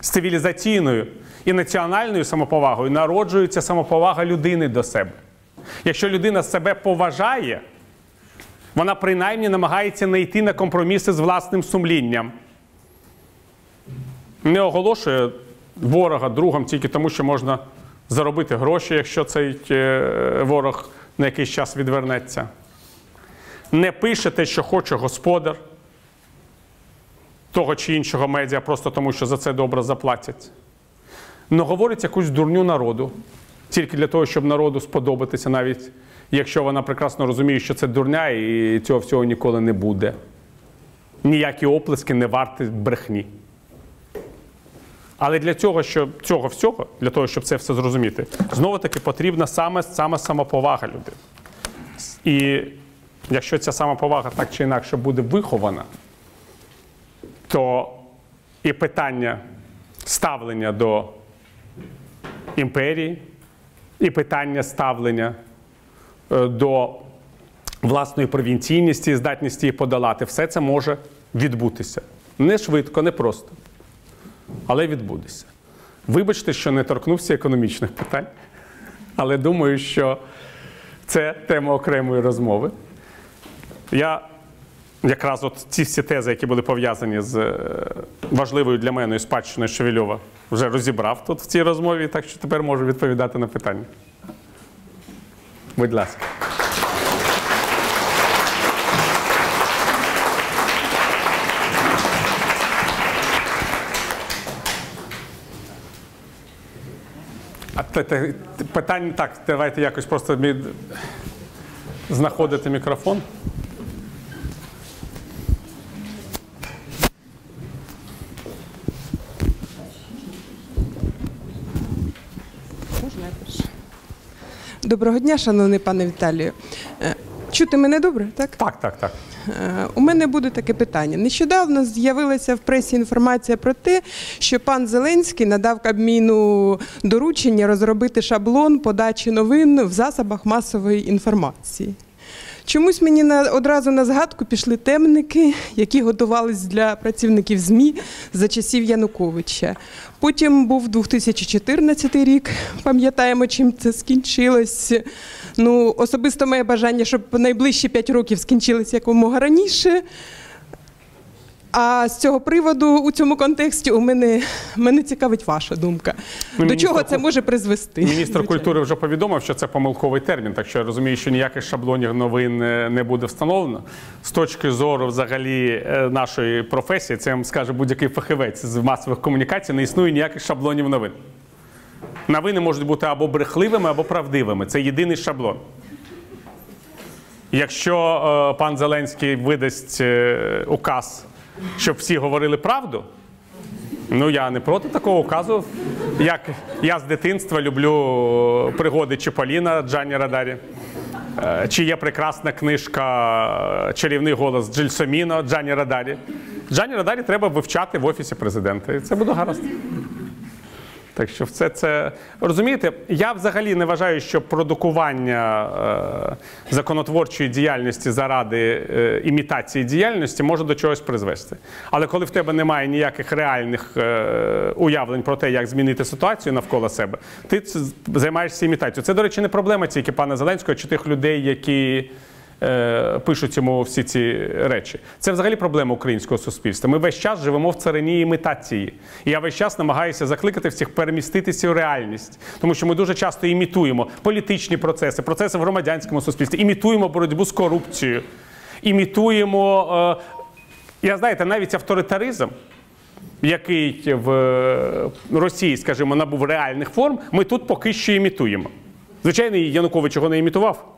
з цивілізаційною і національною самоповагою народжується самоповага людини до себе. Якщо людина себе поважає, вона принаймні намагається не йти на компроміси з власним сумлінням. Не оголошує ворога другом тільки тому, що можна заробити гроші, якщо цей е, ворог на якийсь час відвернеться. Не пише те, що хоче господар того чи іншого медіа, просто тому, що за це добре заплатять. Не говорить якусь дурню народу, тільки для того, щоб народу сподобатися, навіть якщо вона прекрасно розуміє, що це дурня, і цього всього ніколи не буде. Ніякі оплески не варті брехні. Але для цього, щоб цього всього, для того, щоб це все зрозуміти, знову таки потрібна саме, саме самоповага людини. І якщо ця самоповага так чи інакше буде вихована, то і питання ставлення до імперії, і питання ставлення до власної провінційності здатності її подолати, все це може відбутися. Не швидко, не просто але відбудеться. Вибачте, що не торкнувся економічних питань, але думаю, що це тема окремої розмови. Я якраз от ці всі тези, які були пов'язані з е, важливою для мене спадщиною Шевельова, вже розібрав тут в цій розмові, так що тепер можу відповідати на питання. Будь ласка. А те- те- питання так, давайте якось просто знаходити мікрофон. Можна я перше? Доброго дня, шановний пане Віталію. Е, Чути мене добре, так? Так, так, так. Е, У мене буде таке питання. Нещодавно з'явилася в пресі інформація про те, що пан Зеленський надав Кабміну доручення розробити шаблон подачі новин в засобах масової інформації. Чомусь мені на, одразу на згадку пішли темники, які готувались для працівників ЗМІ за часів Януковича. Потім був 2014 рік. Пам'ятаємо, чим це скінчилось. Ну, особисто моє бажання, щоб найближчі 5 років скінчились якомога раніше. А з цього приводу у цьому контексті у мене, мене цікавить ваша думка. Ну, До чого це може призвести? Міністр культури вже повідомив, що це помилковий термін, так що я розумію, що ніяких шаблонів новин е, не буде встановлено. З точки зору взагалі е, нашої професії, це вам скаже будь-який фахівець з масових комунікацій, не існує ніяких шаблонів новин. Новини можуть бути або брехливими, або правдивими. Це єдиний шаблон. Якщо е, пан Зеленський видасть е, указ, щоб всі говорили правду, Ну, я не проти такого указу. Як я з дитинства люблю пригоди Чіполіна Джанні Радарі. Е, Чи є прекрасна книжка е, Чарівний голос Джельсоміно Джанні Радарі. Джанні Радарі треба вивчати в офісі президента. І це буде гаразд. Так що все це розумієте, я взагалі не вважаю, що продукування е, законотворчої діяльності заради е, імітації діяльності може до чогось призвести. Але коли в тебе немає ніяких реальних е, уявлень про те, як змінити ситуацію навколо себе, ти займаєшся імітацією. Це, до речі, не проблема тільки пана Зеленського чи тих людей, які. Е, Пишуть йому всі ці речі. Це взагалі проблема українського суспільства. Ми весь час живемо в царині імітації. І я весь час намагаюся закликати всіх переміститися в реальність, тому що ми дуже часто імітуємо політичні процеси, процеси в громадянському суспільстві, імітуємо боротьбу з корупцією, імітуємо, е, я знаєте, навіть авторитаризм. Який в е, Росії, скажімо, набув реальних форм, ми тут поки що імітуємо. Звичайно, Янукович його не імітував.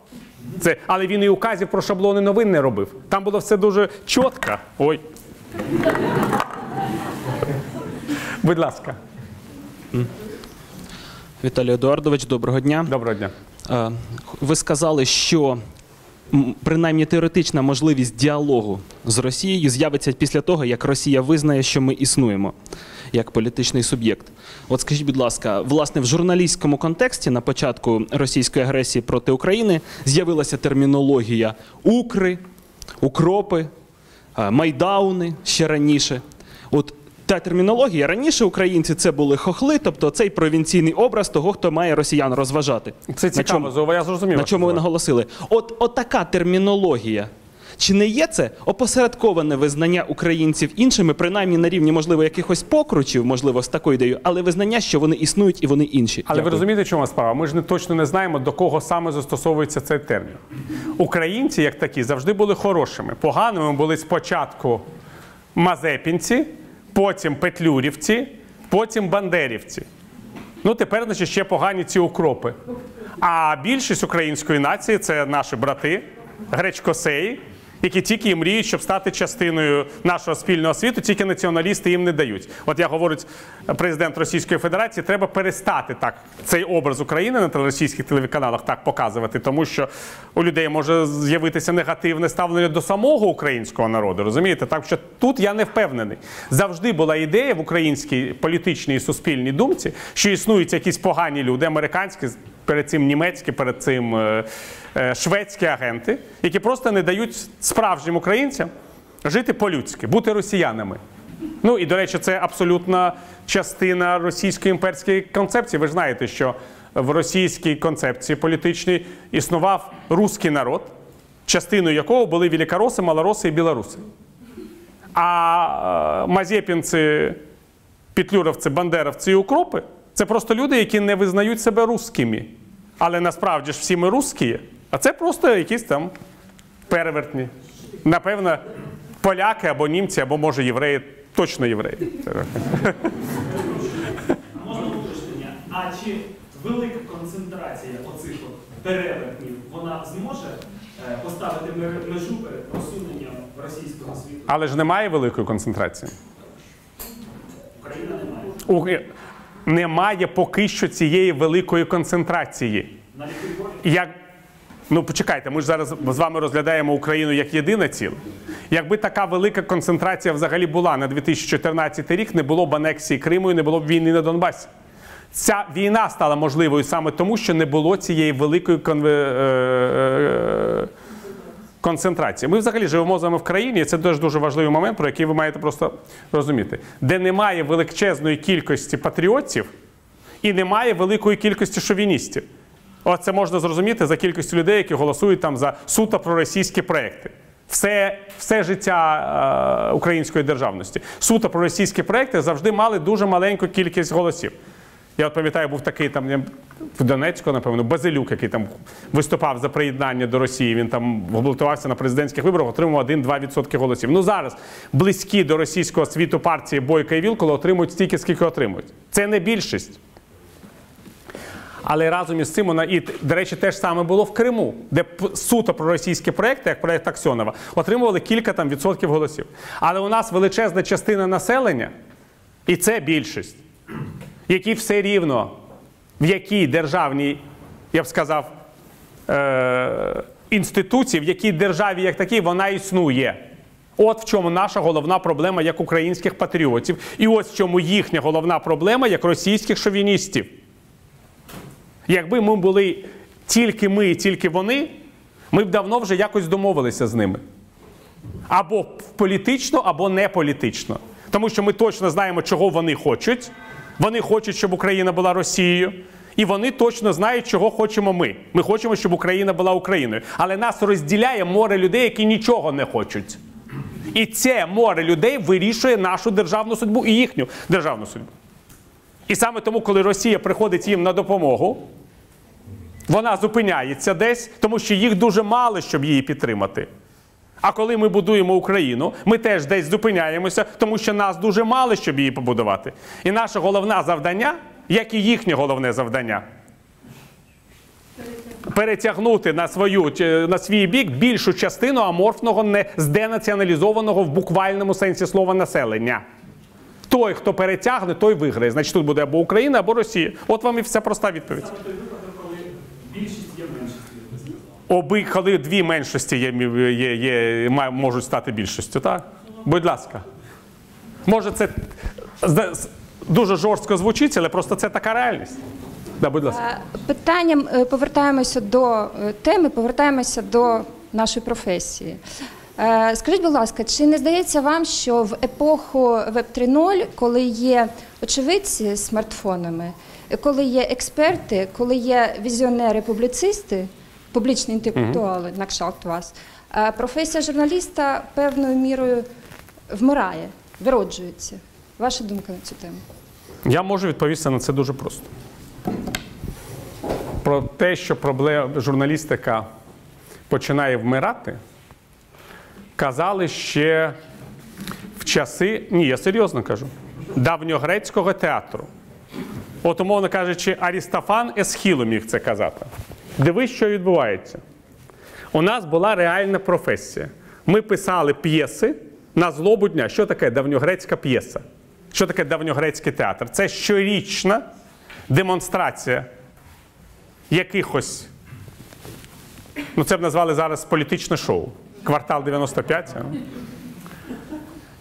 Це, але він і указів про шаблони новин не робив. Там було все дуже чітко. Ой. Будь ласка, Віталій Едуардович, доброго дня. доброго дня. Е, Ви сказали, що принаймні теоретична можливість діалогу з Росією з'явиться після того, як Росія визнає, що ми існуємо як політичний суб'єкт. От скажіть, будь ласка, власне, в журналістському контексті на початку російської агресії проти України з'явилася термінологія укри, укропи, майдауни ще раніше. От та термінологія раніше українці це були хохли, тобто цей провінційний образ того, хто має росіян розважати. Це На чому- я зрозумів. на чому ви наголосили? От, от така термінологія. Чи не є це опосередковане визнання українців іншими, принаймні на рівні, можливо, якихось покручів, можливо, з такою ідеєю, але визнання, що вони існують і вони інші? Але ви розумієте, чому справа? Ми ж не точно не знаємо, до кого саме застосовується цей термін. Українці, як такі, завжди були хорошими. Поганими були спочатку мазепінці, потім петлюрівці, потім бандерівці. Ну, тепер, значить, ще погані ці укропи. А більшість української нації це наші брати, гречкосеї, які тільки і мріють, щоб стати частиною нашого спільного світу, тільки націоналісти їм не дають. От я говорю, президент Російської Федерації, треба перестати так цей образ України на російських телеканалах так показувати, тому що у людей може з'явитися негативне ставлення до самого українського народу. Розумієте? Так що тут я не впевнений. Завжди була ідея в українській політичній і суспільній думці, що існують якісь погані люди, американські, перед цим німецькі, перед цим е, шведські агенти, які просто не дають справжнім українцям жити по-людськи, бути росіянами. Ну і до речі, це абсолютна частина російської імперської концепції. Ви ж знаєте, що в російській концепції політичній існував руський народ, частиною якого були великороси, малороси і білоруси. А е, мазепінці, петлюровці, бандеровці і укропи це просто люди, які не визнають себе русскими. Але насправді ж всі ми русські, а це просто якісь там перевертні. Напевно, поляки або німці, або може євреї, точно євреї. Можна уточнення? А чи велика концентрація оцих перевертнів, вона зможе е, поставити межу перед просуненням російського світу? Але ж немає великої концентрації. Україна не має. У- Немає поки що цієї великої концентрації. На? Як... Ну, почекайте, ми ж зараз з вами розглядаємо Україну як єдине ціле. Якби така велика концентрація взагалі була на 2014 рік, не було б анексії Криму і не було б війни на Донбасі. Ця війна стала можливою саме тому, що не було цієї великої конве... е, е, концентрації. Ми взагалі живемо з вами в країні, і це теж дуже важливий момент, про який ви маєте просто розуміти, де немає величезної кількості патріотів і немає великої кількості шовіністів. Оце можна зрозуміти за кількістю людей, які голосують там за суто проросійські проекти. Все, все життя е, української державності. Суто проросійські проекти завжди мали дуже маленьку кількість голосів. Я от пам'ятаю, був такий там в Донецьку, напевно, Базилюк, який там виступав за приєднання до Росії. Він там балотувався на президентських виборах, отримав 1-2% голосів. Ну зараз близькі до російського світу партії Бойка і Вілкола отримують стільки, скільки отримують. Це не більшість. Але разом із цим вона і до речі, те ж саме було в Криму, де суто проросійські проекти, як проект Аксьонова, отримували кілька там відсотків голосів. Але у нас величезна частина населення, і це більшість, які все рівно в якій державній, я б сказав, е- інституції, в якій державі як такій вона існує. От в чому наша головна проблема як українських патріотів, і ось в чому їхня головна проблема як російських шовіністів. Якби ми були тільки ми і тільки вони, ми б давно вже якось домовилися з ними. Або політично, або не політично. Тому що ми точно знаємо, чого вони хочуть. Вони хочуть, щоб Україна була Росією. І вони точно знають, чого хочемо ми. Ми хочемо, щоб Україна була Україною. Але нас розділяє море людей, які нічого не хочуть. І це море людей вирішує нашу державну судьбу і їхню державну судьбу. І саме тому, коли Росія приходить їм на допомогу, вона зупиняється десь, тому що їх дуже мало, щоб її підтримати. А коли ми будуємо Україну, ми теж десь зупиняємося, тому що нас дуже мало, щоб її побудувати. І наше головне завдання, як і їхнє головне завдання, перетягнути на, свою, на свій бік більшу частину аморфного, не зденаціоналізованого в буквальному сенсі слова населення. Той, хто перетягне, той виграє. Значить, тут буде або Україна, або Росія. От вам і вся проста відповідь. Саме той випадок, коли більшість є меншістю. Оби, коли дві меншості є, є, є, можуть стати більшістю, так? Будь ласка. Може, це дуже жорстко звучить, але просто це така реальність. Да, будь ласка. Е, Питанням е, повертаємося до е, теми, повертаємося до нашої професії. Скажіть, будь ласка, чи не здається вам, що в епоху Web 3.0, коли є очевидці з смартфонами, коли є експерти, коли є візіонери, публіцисти, публічні інтелектуали, на кшталт вас, е, професія журналіста певною мірою вмирає, вироджується? Ваша думка на цю тему? Я можу відповісти на це дуже просто. Про те, що проблема журналістика починає вмирати, казали ще в часи, ні, я серйозно кажу, давньогрецького театру. От, умовно кажучи, Арістофан Есхілу міг це казати. Дивись, що відбувається. У нас була реальна професія. Ми писали п'єси на злобу дня. Що таке давньогрецька п'єса? Що таке давньогрецький театр? Це щорічна демонстрація якихось. Ну, це б назвали зараз політичне шоу. Квартал 95.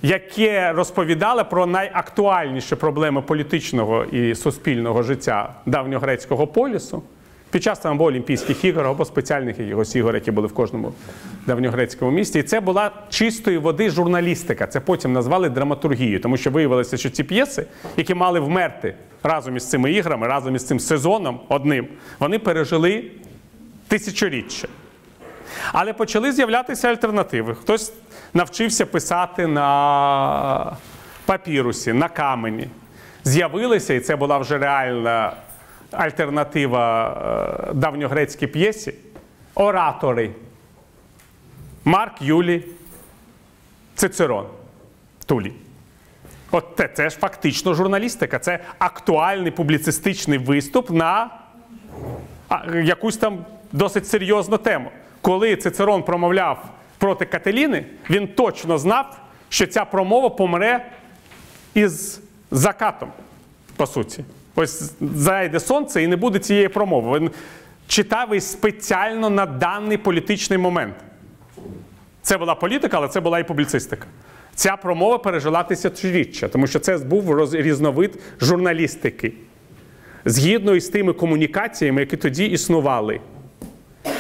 Яке розповідало про найактуальніші проблеми політичного і суспільного життя давньогрецького полісу під час там або Олімпійських ігор, або спеціальних якихось ігор, які були в кожному давньогрецькому місті. І це була чистої води журналістика. Це потім назвали драматургією, тому що виявилося, що ці п'єси, які мали вмерти разом із цими іграми, разом із цим сезоном одним, вони пережили тисячоріччя. Але почали з'являтися альтернативи. Хтось навчився писати на папірусі, на камені. З'явилися, і це була вже реальна альтернатива е, давньогрецькій п'єсі. Оратори. Марк Юлій, Цицерон, Тулі. От це, це ж фактично журналістика. Це актуальний публіцистичний виступ на якусь там досить серйозну тему. Коли Цицерон промовляв проти Кателіни, він точно знав, що ця промова помре із закатом, по суті. Ось зайде сонце і не буде цієї промови. Він читав і спеціально на даний політичний момент. Це була політика, але це була і публіцистика. Ця промова пережила тисячоріччя, тому що це був різновид журналістики, згідно із тими комунікаціями, які тоді існували.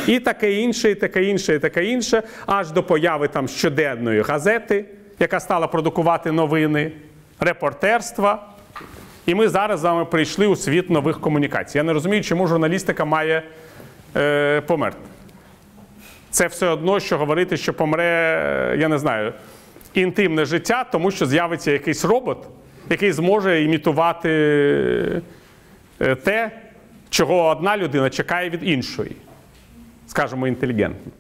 І таке інше, і таке інше, і таке інше, аж до появи там щоденної газети, яка стала продукувати новини, репортерства. І ми зараз з вами прийшли у світ нових комунікацій. Я не розумію, чому журналістика має е, померти. Це все одно, що говорити, що помре, е, я не знаю, інтимне життя, тому що з'явиться якийсь робот, який зможе імітувати е, те, чого одна людина чекає від іншої. Скажемо, інтелігентно.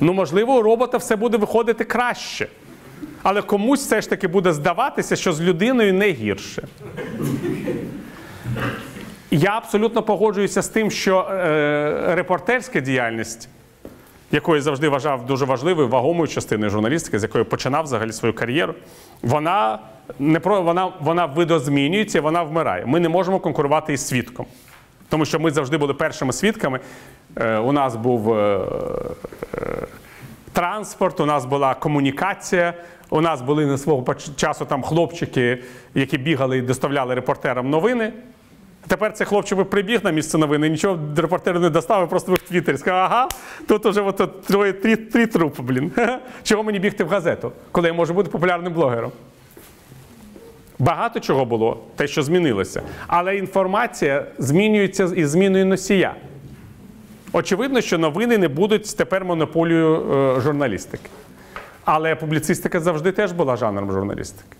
Ну, можливо, у робота все буде виходити краще. Але комусь все ж таки буде здаватися, що з людиною не гірше. Я абсолютно погоджуюся з тим, що е, репортерська діяльність, яку я завжди вважав дуже важливою, вагомою частиною журналістики, з якої починав взагалі свою кар'єру, вона не про вона, вона видозмінюється, вона вмирає. Ми не можемо конкурувати із свідком. Тому що ми завжди були першими свідками. Е, у нас був е, е, транспорт, у нас була комунікація. У нас були на свого часу там хлопчики, які бігали і доставляли репортерам новини. Тепер цей хлопчик прибіг на місце новини, нічого репортеру не доставив, просто в Твіттері сказав, ага, тут уже от, от, три, три трупи, блін. *laughs* Чого мені бігти в газету, коли я можу бути популярним блогером? Багато чого було, те, що змінилося. Але інформація змінюється із зміною носія. Очевидно, що новини не будуть тепер монополією е, журналістики. Але публіцистика завжди теж була жанром журналістики.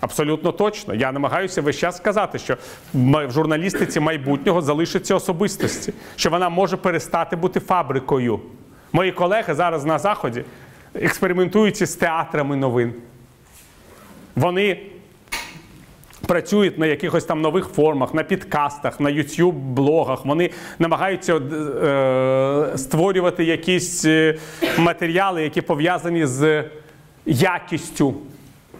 Абсолютно точно. Я намагаюся весь час сказати, що в журналістиці майбутнього залишаться особистості, що вона може перестати бути фабрикою. Мої колеги зараз на Заході експериментують із театрами новин. Вони працюють на якихось там нових формах, на підкастах, на youtube блогах Вони намагаються е, створювати якісь е, матеріали, які пов'язані з якістю,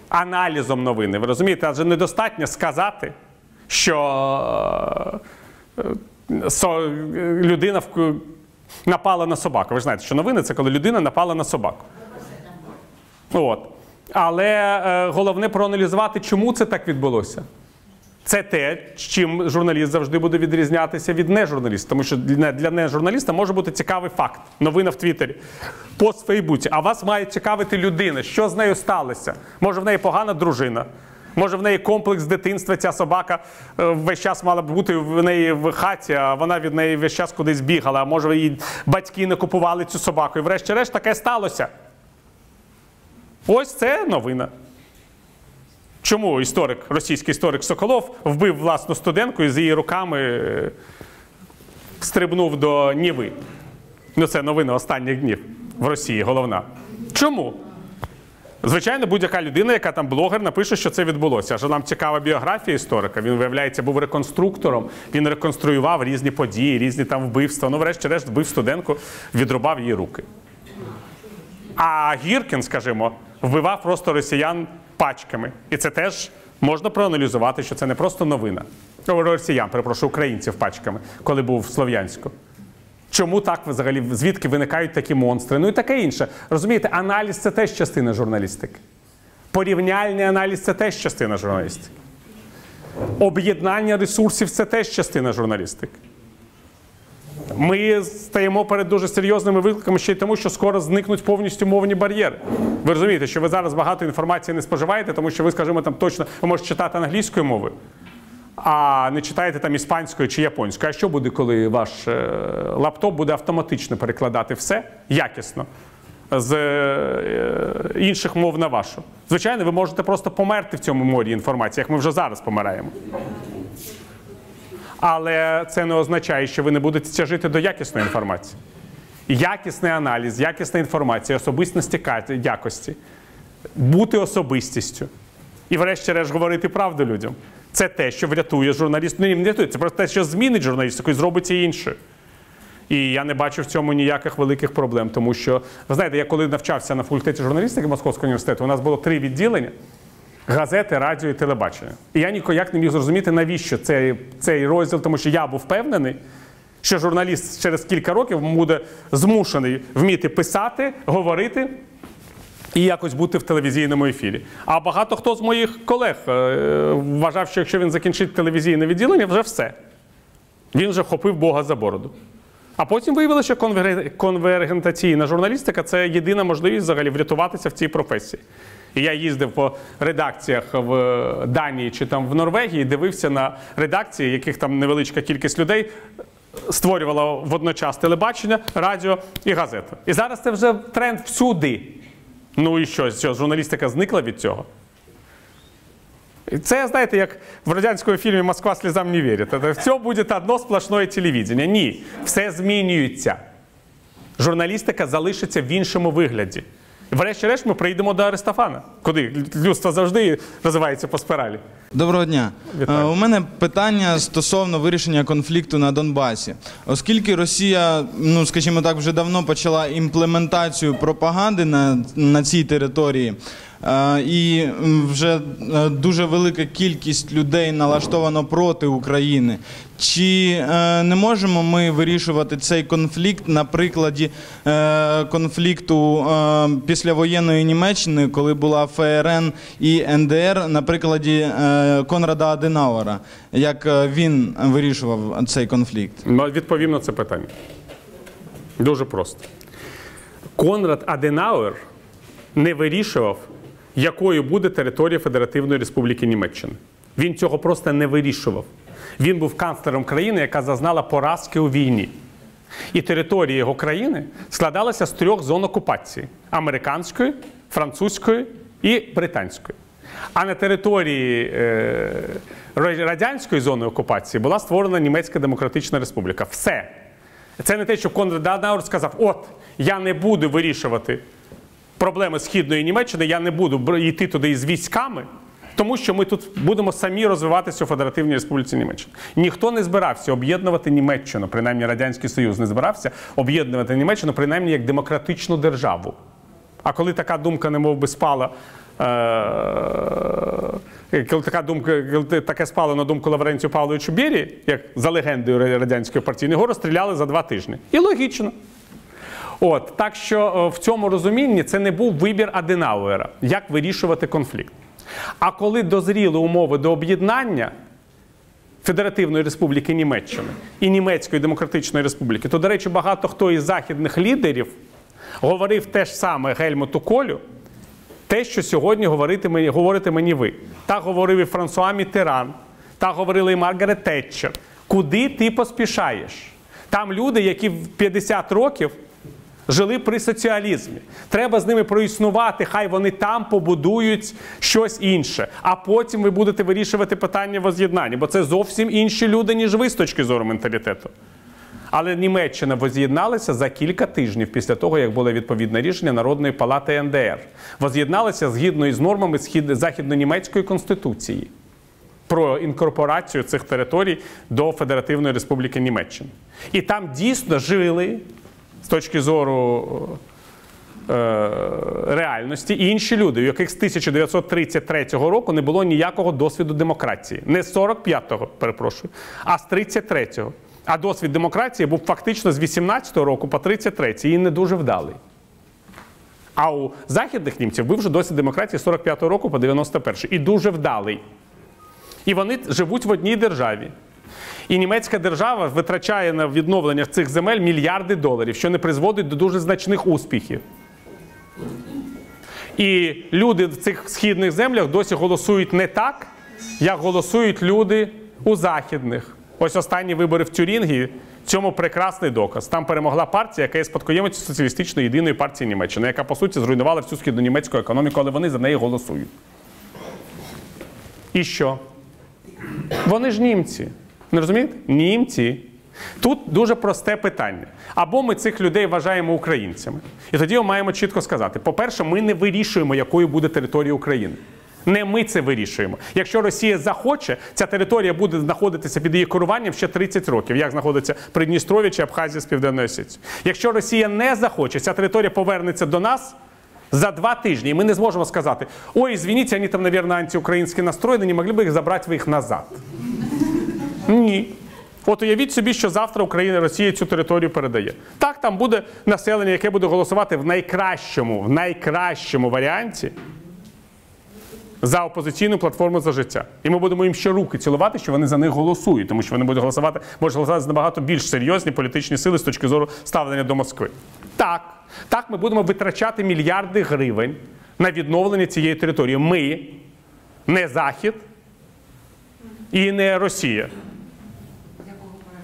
аналізом новини. Ви розумієте, адже недостатньо сказати, що е, со, людина вк- напала на собаку. Ви ж знаєте, що новини це коли людина напала на собаку. От. Але е, головне проаналізувати, чому це так відбулося. Це те, чим журналіст завжди буде відрізнятися від нежурналіста. Тому що для, нежурналіста може бути цікавий факт. Новина в Твіттері, пост в Фейсбуці. А вас має цікавити людина, що з нею сталося. Може, в неї погана дружина. Може, в неї комплекс дитинства, ця собака е, весь час мала б бути в неї в хаті, а вона від неї весь час кудись бігала. А може, її батьки не купували цю собаку. І врешті-решт таке сталося. Ось це новина. Чому історик, російський історик Соколов вбив власну студентку і з її руками е, стрибнув до Ніви? Ну, це новина останніх днів в Росії, головна. Чому? Звичайно, будь-яка людина, яка там блогер, напише, що це відбулося. Адже нам цікава біографія історика. Він, виявляється, був реконструктором. Він реконструював різні події, різні там вбивства. Ну, врешті-решт, вбив студентку, відрубав її руки. А Гіркін, скажімо, вбивав просто росіян пачками. І це теж можна проаналізувати, що це не просто новина. О, Росіян, перепрошую, українців пачками, коли був в Слов'янську. Чому так взагалі? Звідки виникають такі монстри? Ну і таке інше. Розумієте, аналіз це теж частина журналістики. Порівняльний аналіз це теж частина журналістики. Об'єднання ресурсів це теж частина журналістики. Ми стаємо перед дуже серйозними викликами ще й тому, що скоро зникнуть повністю мовні бар'єри. Ви розумієте, що ви зараз багато інформації не споживаєте, тому що ви, скажімо, там точно ви можете читати англійською мовою, а не читаєте там іспанською чи японською. А що буде, коли ваш е, лаптоп буде автоматично перекладати все якісно з е, інших мов на вашу? Звичайно, ви можете просто померти в цьому морі інформації, як ми вже зараз помираємо. Але це не означає, що ви не будете тяжити до якісної інформації. Якісний аналіз, якісна інформація, особистості якості, бути особистістю. І, врешті-решт, говорити правду людям. Це те, що врятує журналіст. Ну, не рятує, це просто те, що змінить журналістику і зробить її іншою. І я не бачу в цьому ніяких великих проблем, тому що, ви знаєте, я коли навчався на факультеті журналістики Московського університету, у нас було три відділення. Газети, радіо і телебачення. І я ніяк не міг зрозуміти, навіщо цей, цей розділ, тому що я був впевнений, що журналіст через кілька років буде змушений вміти писати, говорити і якось бути в телевізійному ефірі. А багато хто з моїх колег е, вважав, що якщо він закінчить телевізійне відділення, вже все. Він вже хопив Бога за бороду. А потім виявилося, що конвергентаційна журналістика це єдина можливість взагалі врятуватися в цій професії. І я їздив по редакціях в Данії чи там в Норвегії, дивився на редакції, яких там невеличка кількість людей створювала водночас телебачення, радіо і газету. І зараз це вже тренд всюди. Ну і що, що журналістика зникла від цього? І Це, знаєте, як в радянському фільмі Москва слізам не вірить. Це все буде одно сплошне телевізення. Ні, все змінюється. Журналістика залишиться в іншому вигляді. Врешті-решт ми прийдемо до Аристофана. Куди? Людство завжди розвивається по спиралі. Доброго дня. Вітаю. Е, У мене питання стосовно вирішення конфлікту на Донбасі. Оскільки Росія, ну скажімо так, вже давно почала імплементацію пропаганди на, на цій території, е, і вже е, дуже велика кількість людей налаштовано проти України. Чи е, не можемо ми вирішувати цей конфлікт на прикладі е, конфлікту е, післявоєнної Німеччини, коли була ФРН і НДР, на прикладі е, Конрада Аденауера, як е, він вирішував цей конфлікт? Відповім на це питання. Дуже просто. Конрад Аденауер не вирішував, якою буде територія Федеративної Республіки Німеччини. Він цього просто не вирішував. Він був канцлером країни, яка зазнала поразки у війні. І територія його країни складалася з трьох зон окупації: американської, французької і британської. А на території е, радянської зони окупації була створена Німецька Демократична Республіка. Все. Це не те, що Конрад Аденауер сказав: от я не буду вирішувати проблеми східної Німеччини, я не буду йти туди із військами, тому що ми тут будемо самі розвиватися у Федеративній Республіці Німеччина. Ніхто не збирався об'єднувати Німеччину, принаймні Радянський Союз не збирався об'єднувати Німеччину, принаймні як демократичну державу. А коли така думка немов би спала. Е- коли така думка, коли таке спало на думку Лавренцію Павловичу Бері, як за легендою радянської партії, його розстріляли за два тижні. І логічно. От так що е, в цьому розумінні це не був вибір Аденауера, як вирішувати конфлікт. А коли дозріли умови до об'єднання Федеративної Республіки Німеччини і Німецької Демократичної Республіки, то, до речі, багато хто із західних лідерів говорив те ж саме Гельмуту Колю, те, що сьогодні говорите мені, говорите мені ви. Так говорив і Франсуа Мітеран, так говорила і Маргарет Тетчер. Куди ти поспішаєш? Там люди, які в 50 років жили при соціалізмі. Треба з ними проіснувати, хай вони там побудують щось інше. А потім ви будете вирішувати питання воз'єднання, бо це зовсім інші люди, ніж ви з точки зору менталітету. Але Німеччина воз'єдналася за кілька тижнів після того, як було відповідне рішення Народної палати НДР. Воз'єдналася згідно із нормами західнонімецької конституції про інкорпорацію цих територій до Федеративної Республіки Німеччина. І там дійсно жили з точки зору е, реальності інші люди, у яких з 1933 року не було ніякого досвіду демократії. Не з 45-го, перепрошую, а з 33-го. А досвід демократії був фактично з 18-го року по 33-й і не дуже вдалий. А у західних німців був вже досвід демократії з 45-го року по 91-й і дуже вдалий. І вони живуть в одній державі. І німецька держава витрачає на відновлення цих земель мільярди доларів, що не призводить до дуже значних успіхів. І люди в цих східних землях досі голосують не так, як голосують люди у західних. Ось останні вибори в Тюрінгі цьому прекрасний доказ. Там перемогла партія, яка є спадкоємицею соціалістичної єдиної партії Німеччини, яка по суті зруйнувала всю східнонімецьку економіку, але вони за неї голосують. І що? Вони ж німці. Не розумієте? Німці. Тут дуже просте питання. Або ми цих людей вважаємо українцями. І тоді ми маємо чітко сказати: по-перше, ми не вирішуємо, якою буде територія України. Не ми це вирішуємо. Якщо Росія захоче, ця територія буде знаходитися під її керуванням ще 30 років, як знаходиться Придністров'я чи Абхазія з Південної Осетії. Якщо Росія не захоче, ця територія повернеться до нас За два тижні. І ми не зможемо сказати: ой, извините, вони там, мабуть, антиукраїнські настроєні, не могли б їх забрати ви їх назад. Ні. От уявіть собі, що завтра Україна Росія цю територію передає. Так, там буде населення, яке буде голосувати в найкращому, в найкращому варіанті за опозиційну платформу за життя. І ми будемо їм ще руки цілувати, що вони за них голосують, тому що вони будуть голосувати, можуть голосувати за набагато більш серйозні політичні сили з точки зору ставлення до Москви. Так, так, ми будемо витрачати мільярди гривень на відновлення цієї території. Ми, не Захід і не Росія.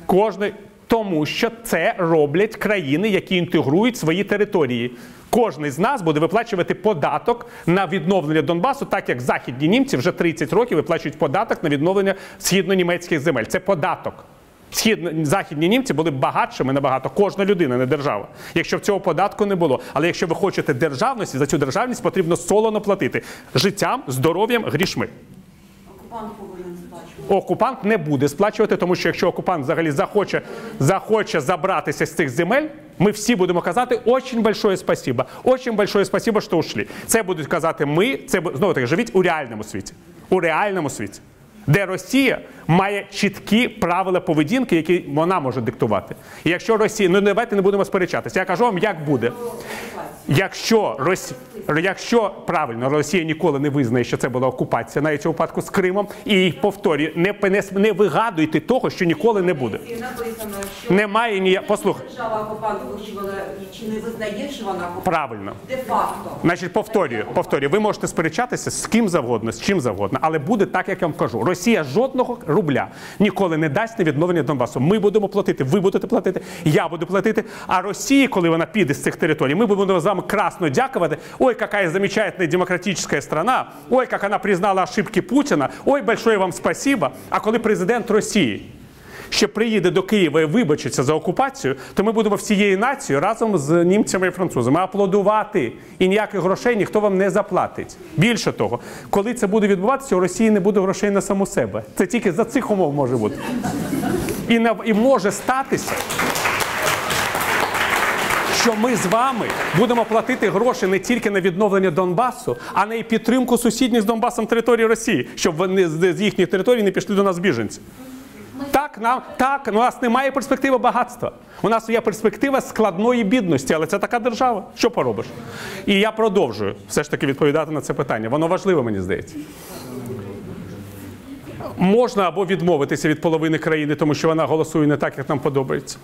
Кожний, тому що це роблять країни, які інтегрують свої території. Кожний з нас буде виплачувати податок на відновлення Донбасу, так як західні німці вже 30 років виплачують податок на відновлення східно-німецьких земель. Це податок. Східно західні німці були багатшими набагато. Кожна людина, не держава. Якщо в цього податку не було. Але якщо ви хочете державності, за цю державність потрібно солоно платити життям, здоров'ям, грішми. Окупант. Окупант не буде сплачувати, тому що якщо окупант взагалі захоче, захоче забратися з цих земель, ми всі будемо казати очень большое спасибо. Очень большое спасибо, що ушли. Це будуть казати ми. Це знову таки живіть у реальному світі. У реальному світі. Де Росія має чіткі правила поведінки, які вона може диктувати. І якщо Росія, ну давайте не будемо сперечатися. Я кажу вам, як буде. Якщо Росія, якщо правильно Росія ніколи не визнає, що це була окупація, навіть у випадку з Кримом, і повторюю, не, не, не вигадуйте того, що ніколи не буде. Написано, що Немає ніяк. Послухай, держава окупант вирішувала чи не визнає, що вона окупант. правильно. Де-факто. Значить, повторюю, повторюю, ви можете сперечатися з ким завгодно, з чим завгодно, але буде так, як я вам кажу. Росія жодного рубля ніколи не дасть на відновлення Донбасу. Ми будемо платити, ви будете платити, я буду платити. А Росії, коли вона піде з цих територій, ми будемо з вами красно дякувати. Ой, яка замечательная демократична страна, ой, як вона признала ошибки Путіна, ой, большое вам спасибо. А коли президент Росії ще приїде до Києва і вибачиться за окупацію, то ми будемо всією нацією разом з німцями і французами аплодувати. І ніяких грошей ніхто вам не заплатить. Більше того, коли це буде відбуватися, у Росії не буде грошей на саму себе. Це тільки за цих умов може бути. І, на, і може статися. Що ми з вами будемо платити гроші не тільки на відновлення Донбасу, а на і підтримку сусідніх з Донбасом території Росії, щоб вони з їхніх територій не пішли до нас біженці. Так, нам так, у нас немає перспективи багатства. У нас є перспектива складної бідності, але це така держава. Що поробиш? І я продовжую все ж таки відповідати на це питання. Воно важливе, мені здається. Можна або відмовитися від половини країни, тому що вона голосує не так, як нам подобається.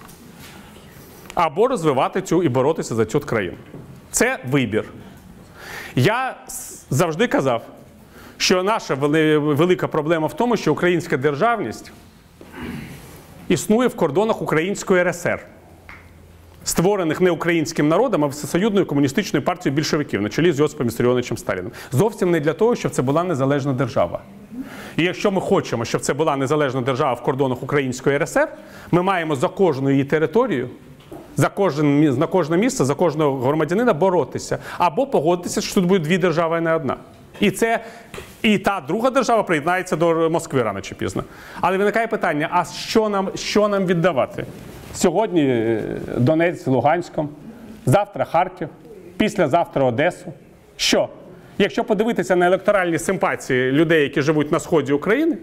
Або розвивати цю і боротися за цю країну. Це вибір. Я завжди казав, що наша велика проблема в тому, що українська державність існує в кордонах Української РСР, створених не українським народом, а всесоюзною комуністичною партією більшовиків на чолі з Йосипом Вісаріоновичем Сталіним. Зовсім не для того, щоб це була незалежна держава. І якщо ми хочемо, щоб це була незалежна держава в кордонах Української РСР, ми маємо за кожну її територію, за кожен, на кожне місце, за кожного громадянина боротися або погодитися, що тут буде дві держави, а не одна. І це і та друга держава приєднається до Москви рано чи пізно. Але виникає питання: а що нам, що нам віддавати? Сьогодні е, Донець, Луганськом, завтра Харків, післязавтра Одесу. Що? Якщо подивитися на електоральні симпатії людей, які живуть на сході України,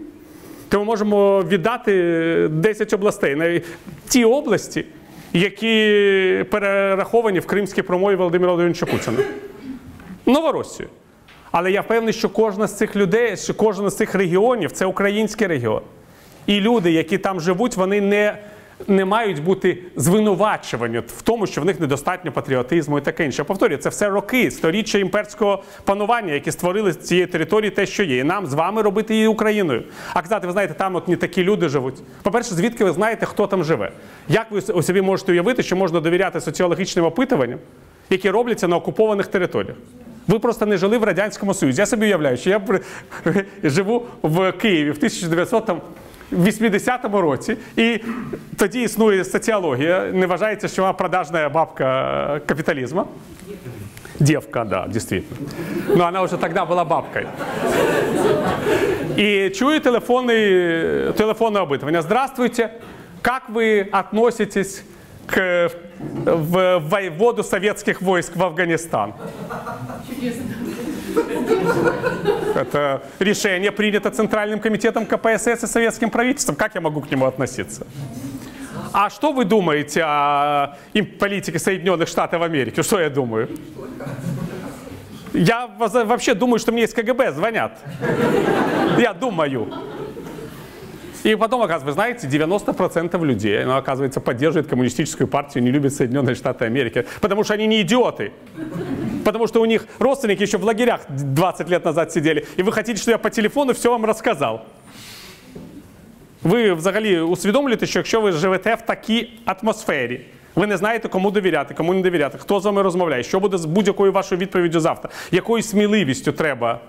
то ми можемо віддати 10 областей на ті області, які перераховані в кримській промові Володимира Володимировича Путіна. Новоросію. Але я впевнений, що кожна з цих людей, що кожен з цих регіонів це український регіон. І люди, які там живуть, вони не, не мають бути звинувачувані в тому, що в них недостатньо патріотизму і таке інше. Я повторюю, це все роки, сторіччя імперського панування, які створили з цієї території те, що є. І нам з вами робити її Україною. А казати, ви знаєте, там от не такі люди живуть. По-перше, звідки ви знаєте, хто там живе? Як ви у собі можете уявити, що можна довіряти соціологічним опитуванням, які робляться на окупованих територіях? Ви просто не жили в Радянському Союзі. Я собі уявляю, що я *laughs* живу в Києві в 1980 році, і тоді існує соціологія. Не вважається, що вона продажна бабка капіталізму. Девка, да, действительно. Но она уже тогда была бабкой. И чую телефонный, телефонное опытывание. Здравствуйте, как вы относитесь к в воеводу советских войск в Афганистан. Это решение принято Центральным комитетом КПСС и советским правительством. Как я могу к нему относиться? А что вы думаете о им- политике Соединенных Штатов Америки? Что я думаю? Я вообще думаю, что мне из КГБ звонят. Я думаю. И потом, оказывается, вы знаете, 90% людей, ну, оказывается, поддерживают коммунистическую партию, не любят Соединенные Штаты Америки, потому что они не идиоты. Потому что у них родственники еще в лагерях 20 лет назад сидели. І ви хотите, щоб я по телефону все вам розказав. Ви взагалі усвідомлюєте, що якщо ви живете в такій атмосфері, ви не знаєте, кому довіряти, кому не довіряти, хто з вами розмовляє, що буде з будь-якою вашою відповіддю завтра, якою сміливістю треба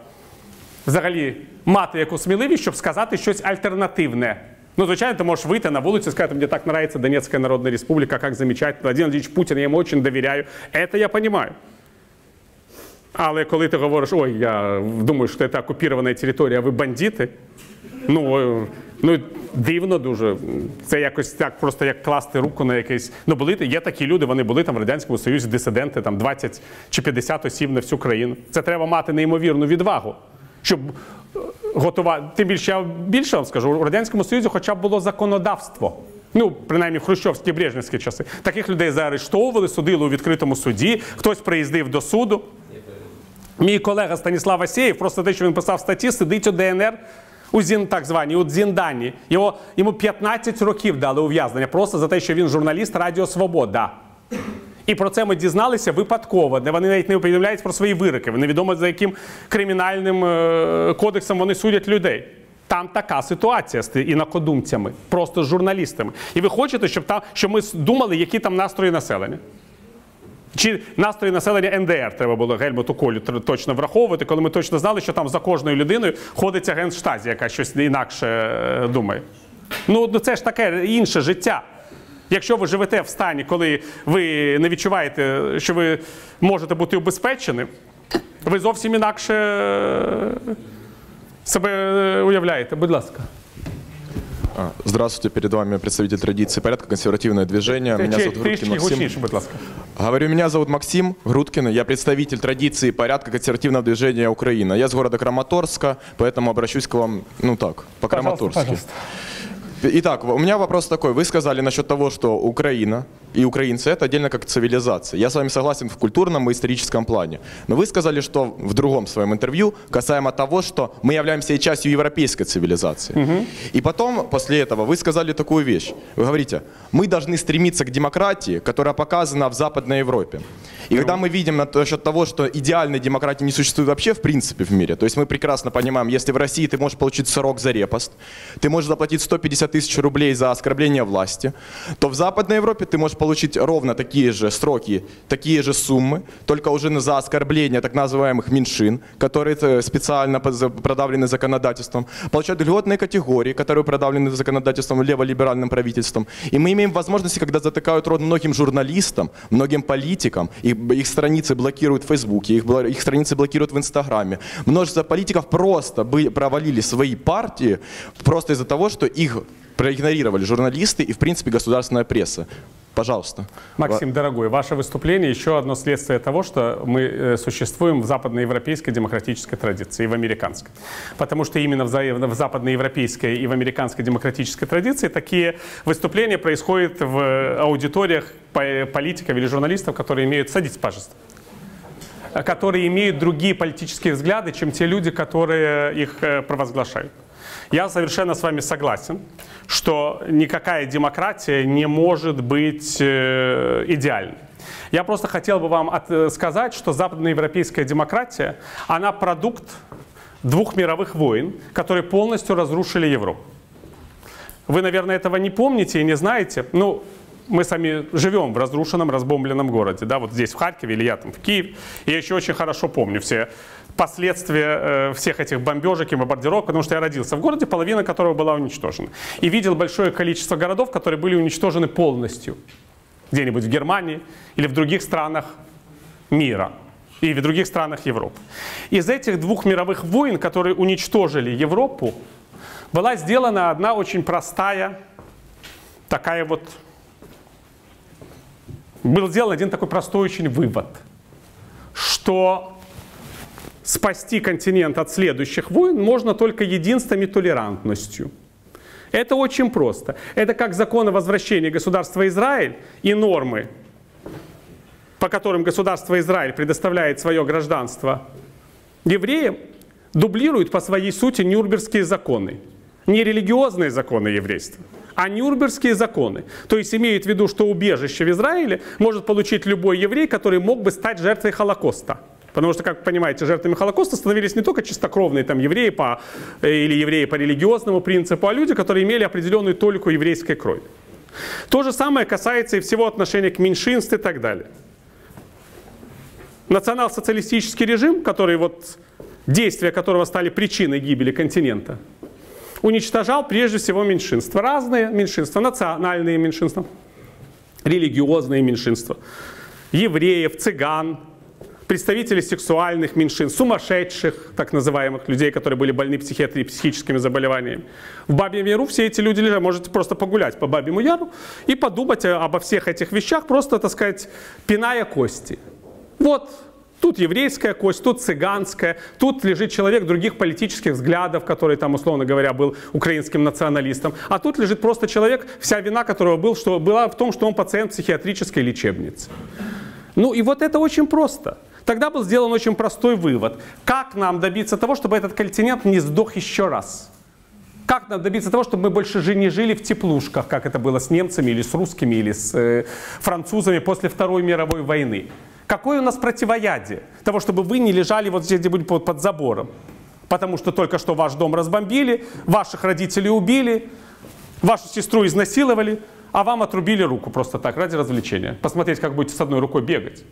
взагалі мати яку сміливість, щоб сказати щось альтернативне. Ну, звичайно, ти можеш вийти на вулицю і сказати, мені так нравится Донецька Народна Республіка, як замечательно, Владимир Владимирович Путін, я йому дуже довіряю. Це я розумію. Але коли ти говориш, ой, я думаю, що це окупована територія, а ви бандити, ну, е, ну дивно дуже. Це якось так, просто як класти руку на якийсь. Ну, були є такі люди, вони були там в Радянському Союзі, дисиденти, там 20 чи 50 осіб на всю країну. Це треба мати неймовірну відвагу, щоб е, готувати. Тим більше я більше вам скажу, у Радянському Союзі хоча б було законодавство. Ну, принаймні в хрущовські брежнівські часи. Таких людей заарештовували, судили у відкритому суді, хтось приїздив до суду. Мій колега Станіслав Асєєв, просто те, що він писав статті, сидить у ДНР у Зін, так званій, у Дзіндані. Його, йому 15 років дали ув'язнення просто за те, що він журналіст Радіо Свобода. І про це ми дізналися випадково, де вони навіть не повідомляють про свої вироки. Невідомо за яким кримінальним е, кодексом вони судять людей. Там така ситуація з інакодумцями, просто з журналістами. І ви хочете, щоб там, щоб ми думали, які там настрої населення? Чи настрої населення НДР треба було Гельмуту Колю точно враховувати, коли ми точно знали, що там за кожною людиною ходить агент штазі, яка щось інакше е, думає. Ну, ну це ж таке інше життя. Якщо ви живете в стані, коли ви не відчуваєте, що ви можете бути убезпеченим, ви зовсім інакше е, себе е, уявляєте. Будь ласка. Здравствуйте, перед вами представитель традиции порядка, консервативное движение. Меня зовут Грудкин Максим. Говорю, меня зовут Максим Грудкин, я представитель традиции порядка консервативного движения Украина. Я с города Краматорска, поэтому обращусь к вам, ну так, по-краматорски. Итак, у меня вопрос такой. Вы сказали насчет того, что Украина и украинцы это отдельно как цивилизация. Я с вами согласен в культурном и историческом плане. Но вы сказали, что в другом своем интервью касаемо того, что мы являемся и частью европейской цивилизации. И потом, после этого, вы сказали такую вещь. Вы говорите, мы должны стремиться к демократии, которая показана в Западной Европе. И когда мы видим насчет того, что идеальной демократии не существует вообще в принципе в мире, то есть мы прекрасно понимаем, если в России ты можешь получить срок за репост, ты можешь заплатить 150 тысяч рублей за оскорбление власти, то в Западной Европе ты можешь получить ровно такие же сроки, такие же суммы, только уже за оскорбление так называемых меньшин, которые э, специально продавлены законодательством, получать льготные категории, которые продавлены законодательством леволиберальным правительством. И мы имеем возможности, когда затыкают рот многим журналистам, многим политикам, их, их страницы блокируют в Фейсбуке, их, их страницы блокируют в Инстаграме. Множество политиков просто бы провалили свои партии просто из-за того, что их проигнорировали журналисты и, в принципе, государственная пресса. Пожалуйста. Максим, дорогой, ваше выступление еще одно следствие того, что мы э, существуем в западноевропейской демократической традиции и в американской. Потому что именно в, за- в западноевропейской и в американской демократической традиции такие выступления происходят в э, аудиториях по- политиков или журналистов, которые имеют... Садитесь, пожалуйста э, которые имеют другие политические взгляды, чем те люди, которые их э, провозглашают. Я совершенно с вами согласен, что никакая демократия не может быть э, идеальной. Я просто хотел бы вам э, сказать, что западноевропейская демократия, она продукт двух мировых войн, которые полностью разрушили Европу. Вы, наверное, этого не помните и не знаете. Ну, мы сами живем в разрушенном, разбомбленном городе, да, вот здесь, в Харькове, или я там в Киеве. Я еще очень хорошо помню все последствия э, всех этих бомбежек и бомбардировок, потому что я родился в городе, половина которого была уничтожена. И видел большое количество городов, которые были уничтожены полностью. Где-нибудь в Германии или в других странах мира. И в других странах Европы. Из этих двух мировых войн, которые уничтожили Европу, была сделана одна очень простая такая вот был сделан один такой простой очень вывод, что спасти континент от следующих войн можно только единством и толерантностью. Это очень просто. Это как закон о возвращении государства Израиль и нормы, по которым государство Израиль предоставляет свое гражданство евреям, дублируют по своей сути нюрнбергские законы. Не религиозные законы еврейства, а нюрнбергские законы. То есть имеют в виду, что убежище в Израиле может получить любой еврей, который мог бы стать жертвой Холокоста. Потому что, как вы понимаете, жертвами Холокоста становились не только чистокровные там, евреи по, э, или евреи по религиозному принципу, а люди, которые имели определенную толику еврейской крови. То же самое касается и всего отношения к меньшинству и так далее. Национал-социалистический режим, который вот, действия которого стали причиной гибели континента, уничтожал прежде всего меньшинства. Разные меньшинства, национальные меньшинства, религиозные меньшинства, евреев, цыган, представителей сексуальных меньшинств, сумасшедших, так называемых, людей, которые были больны психиатрией, психическими заболеваниями. В Бабьем Яру все эти люди лежат. Можете просто погулять по Бабьему Яру и подумать обо всех этих вещах, просто, так сказать, пиная кости. Вот, тут еврейская кость, тут цыганская, тут лежит человек других политических взглядов, который там, условно говоря, был украинским националистом. А тут лежит просто человек, вся вина которого был, что, была в том, что он пациент психиатрической лечебницы. Ну и вот это очень просто. Тогда был сделан очень простой вывод. Как нам добиться того, чтобы этот континент не сдох еще раз? Как нам добиться того, чтобы мы больше жи- не жили в теплушках, как это было с немцами или с русскими или с э, французами после Второй мировой войны? Какое у нас противоядие того, чтобы вы не лежали вот здесь где-нибудь под, под забором? Потому что только что ваш дом разбомбили, ваших родителей убили, вашу сестру изнасиловали, а вам отрубили руку просто так, ради развлечения. Посмотреть, как будете с одной рукой бегать.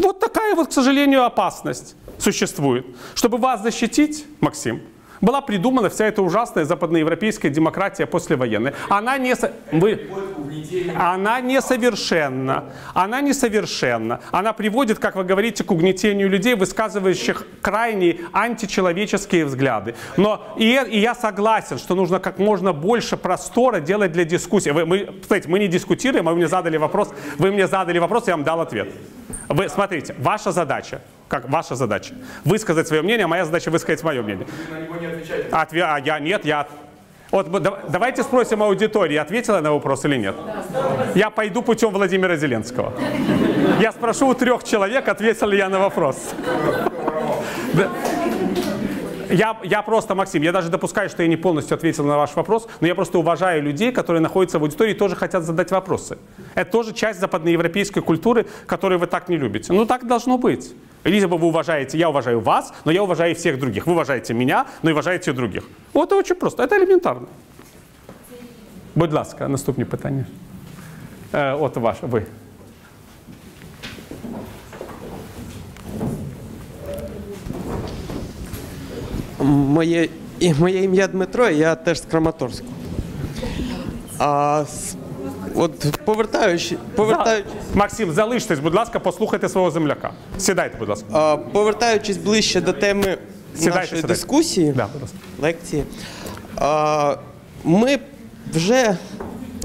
Вот такая вот, к сожалению, опасность существует. Чтобы вас защитить, Максим, была придумана вся эта ужасная западноевропейская демократия послевоенная. Она не... Вы... Она несовершенна. Она несовершенна. Она приводит, как вы говорите, к угнетению людей, высказывающих крайне античеловеческие взгляды. Но и, я- и я согласен, что нужно как можно больше простора делать для дискуссии. Вы, мы, кстати, мы не дискутируем, а вы мне задали вопрос. Вы мне задали вопрос, я вам дал ответ. Вы смотрите, ваша задача, как ваша задача, высказать свое мнение, а моя задача высказать мое мнение. Отве- а я нет, я... Вот давайте спросим аудитории, ответила на вопрос или нет. Я пойду путем Владимира Зеленского. Я спрошу у трех человек, ответил ли я на вопрос. Я, я просто, Максим, я даже допускаю, что я не полностью ответил на ваш вопрос, но я просто уважаю людей, которые находятся в аудитории и тоже хотят задать вопросы. Это тоже часть западноевропейской культуры, которую вы так не любите. Ну так должно быть. Либо вы уважаете, я уважаю вас, но я уважаю всех других. Вы уважаете меня, но и уважаете других. Вот это очень просто, это елементарно. Будь ласка, наступні питання. Е, от ваше, ви. Моє, і моє ім'я Дмитро, я теж з Краматорську. А, от повертаючи, повертаючись, Максим, залиштесь, будь ласка, послухайте свого земляка. Сідайте, будь ласка. а, повертаючись ближче до теми Сідайте, нашої сідайте. дискусії, Да, будь ласка. лекції, а, ми вже,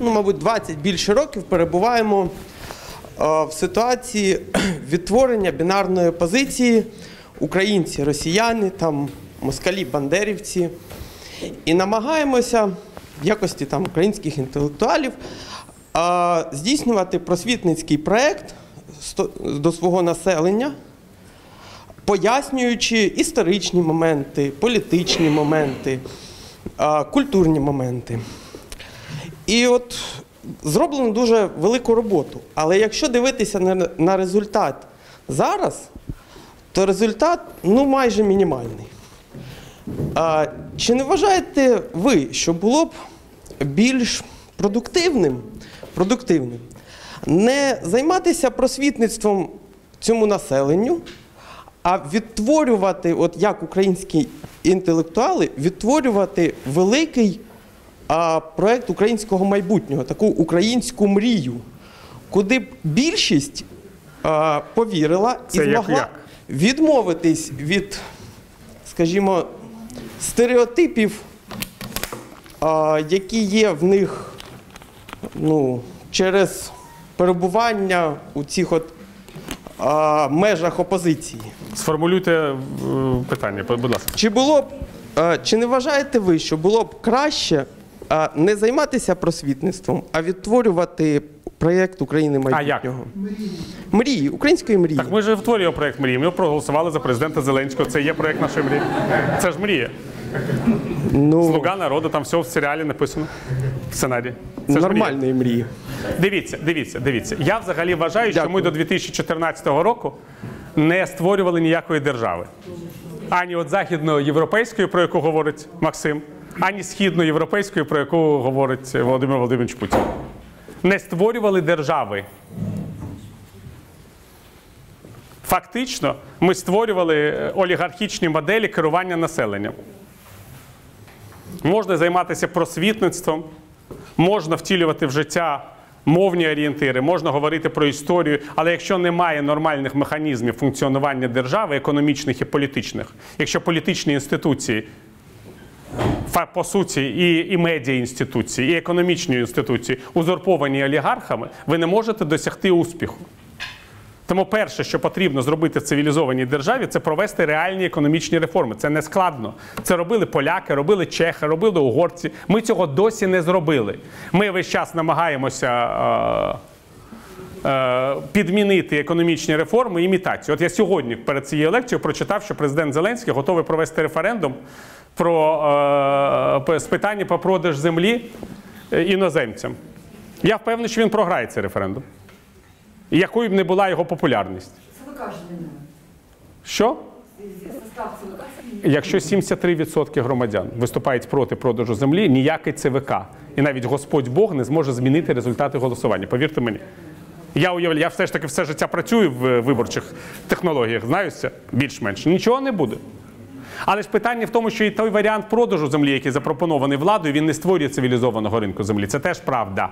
ну, мабуть, 20 більше років перебуваємо а, в ситуації *clears throat* відтворення бінарної позиції українці, росіяни, там, москалі, бандерівці. І намагаємося в якості там, українських інтелектуалів здійснювати просвітницький проєкт до свого населення, пояснюючи історичні моменти, політичні моменти, культурні моменти. І от зроблено дуже велику роботу. Але якщо дивитися на результат зараз, то результат ну, майже мінімальний. А, чи не вважаєте ви, що було б більш продуктивним, продуктивним не займатися просвітництвом цьому населенню, а відтворювати, от як українські інтелектуали, відтворювати великий а, проект українського майбутнього, таку українську мрію, куди б більшість а, повірила Це і як- змогла як? відмовитись від, скажімо, стереотипів, які є в них ну, через перебування у цих от межах опозиції. Сформулюйте е, питання, будь ласка. Чи було б, е, чи не вважаєте ви, що було б краще е, не займатися просвітництвом, а відтворювати проєкт України майбутнього? Мрії, української мрії. Так ми ж втворюємо проєкт мрії. Ми проголосували за президента Зеленського. Це є проєкт нашої мрії. Це ж мрія. ну, Слуга народу, там все в серіалі написано. В сценарії. Це нормальної мрії. Дивіться, дивіться, дивіться. Я взагалі вважаю, що ми до 2014 року не створювали ніякої держави. Ані от західноєвропейської, про яку говорить Максим, ані східноєвропейської, про яку говорить Володимир Володимирович Путін. Не створювали держави. Фактично, ми створювали е, олігархічні моделі керування населенням. Можна займатися просвітництвом, можна втілювати в життя мовні орієнтири, можна говорити про історію, але якщо немає нормальних механізмів функціонування держави, економічних і політичних, якщо політичні інституції, по суті, і, і медіа інституції, і економічні інституції узурповані олігархами, ви не можете досягти успіху. Тому перше, що потрібно зробити в цивілізованій державі, це провести реальні економічні реформи. Це не складно. Це робили поляки, робили чехи, робили угорці. Ми цього досі не зробили. Ми весь час намагаємося. е, е, Підмінити економічні реформи імітацію. От я сьогодні перед цією лекцією прочитав, що президент Зеленський готовий провести референдум про е, питання про продаж землі е, іноземцям. Я впевнений, що він програє цей референдум. Якою б не була його популярність. ЦВК ж не Що? Якщо 73% громадян виступають проти продажу землі, ніякий ЦВК і навіть Господь Бог не зможе змінити результати голосування. Повірте мені. Я уявляю, я все ж таки все життя працюю в виборчих технологіях, знаю це більш-менш. Нічого не буде. Але ж питання в тому, що і той варіант продажу землі, який запропонований владою, він не створює цивілізованого ринку землі. Це теж правда.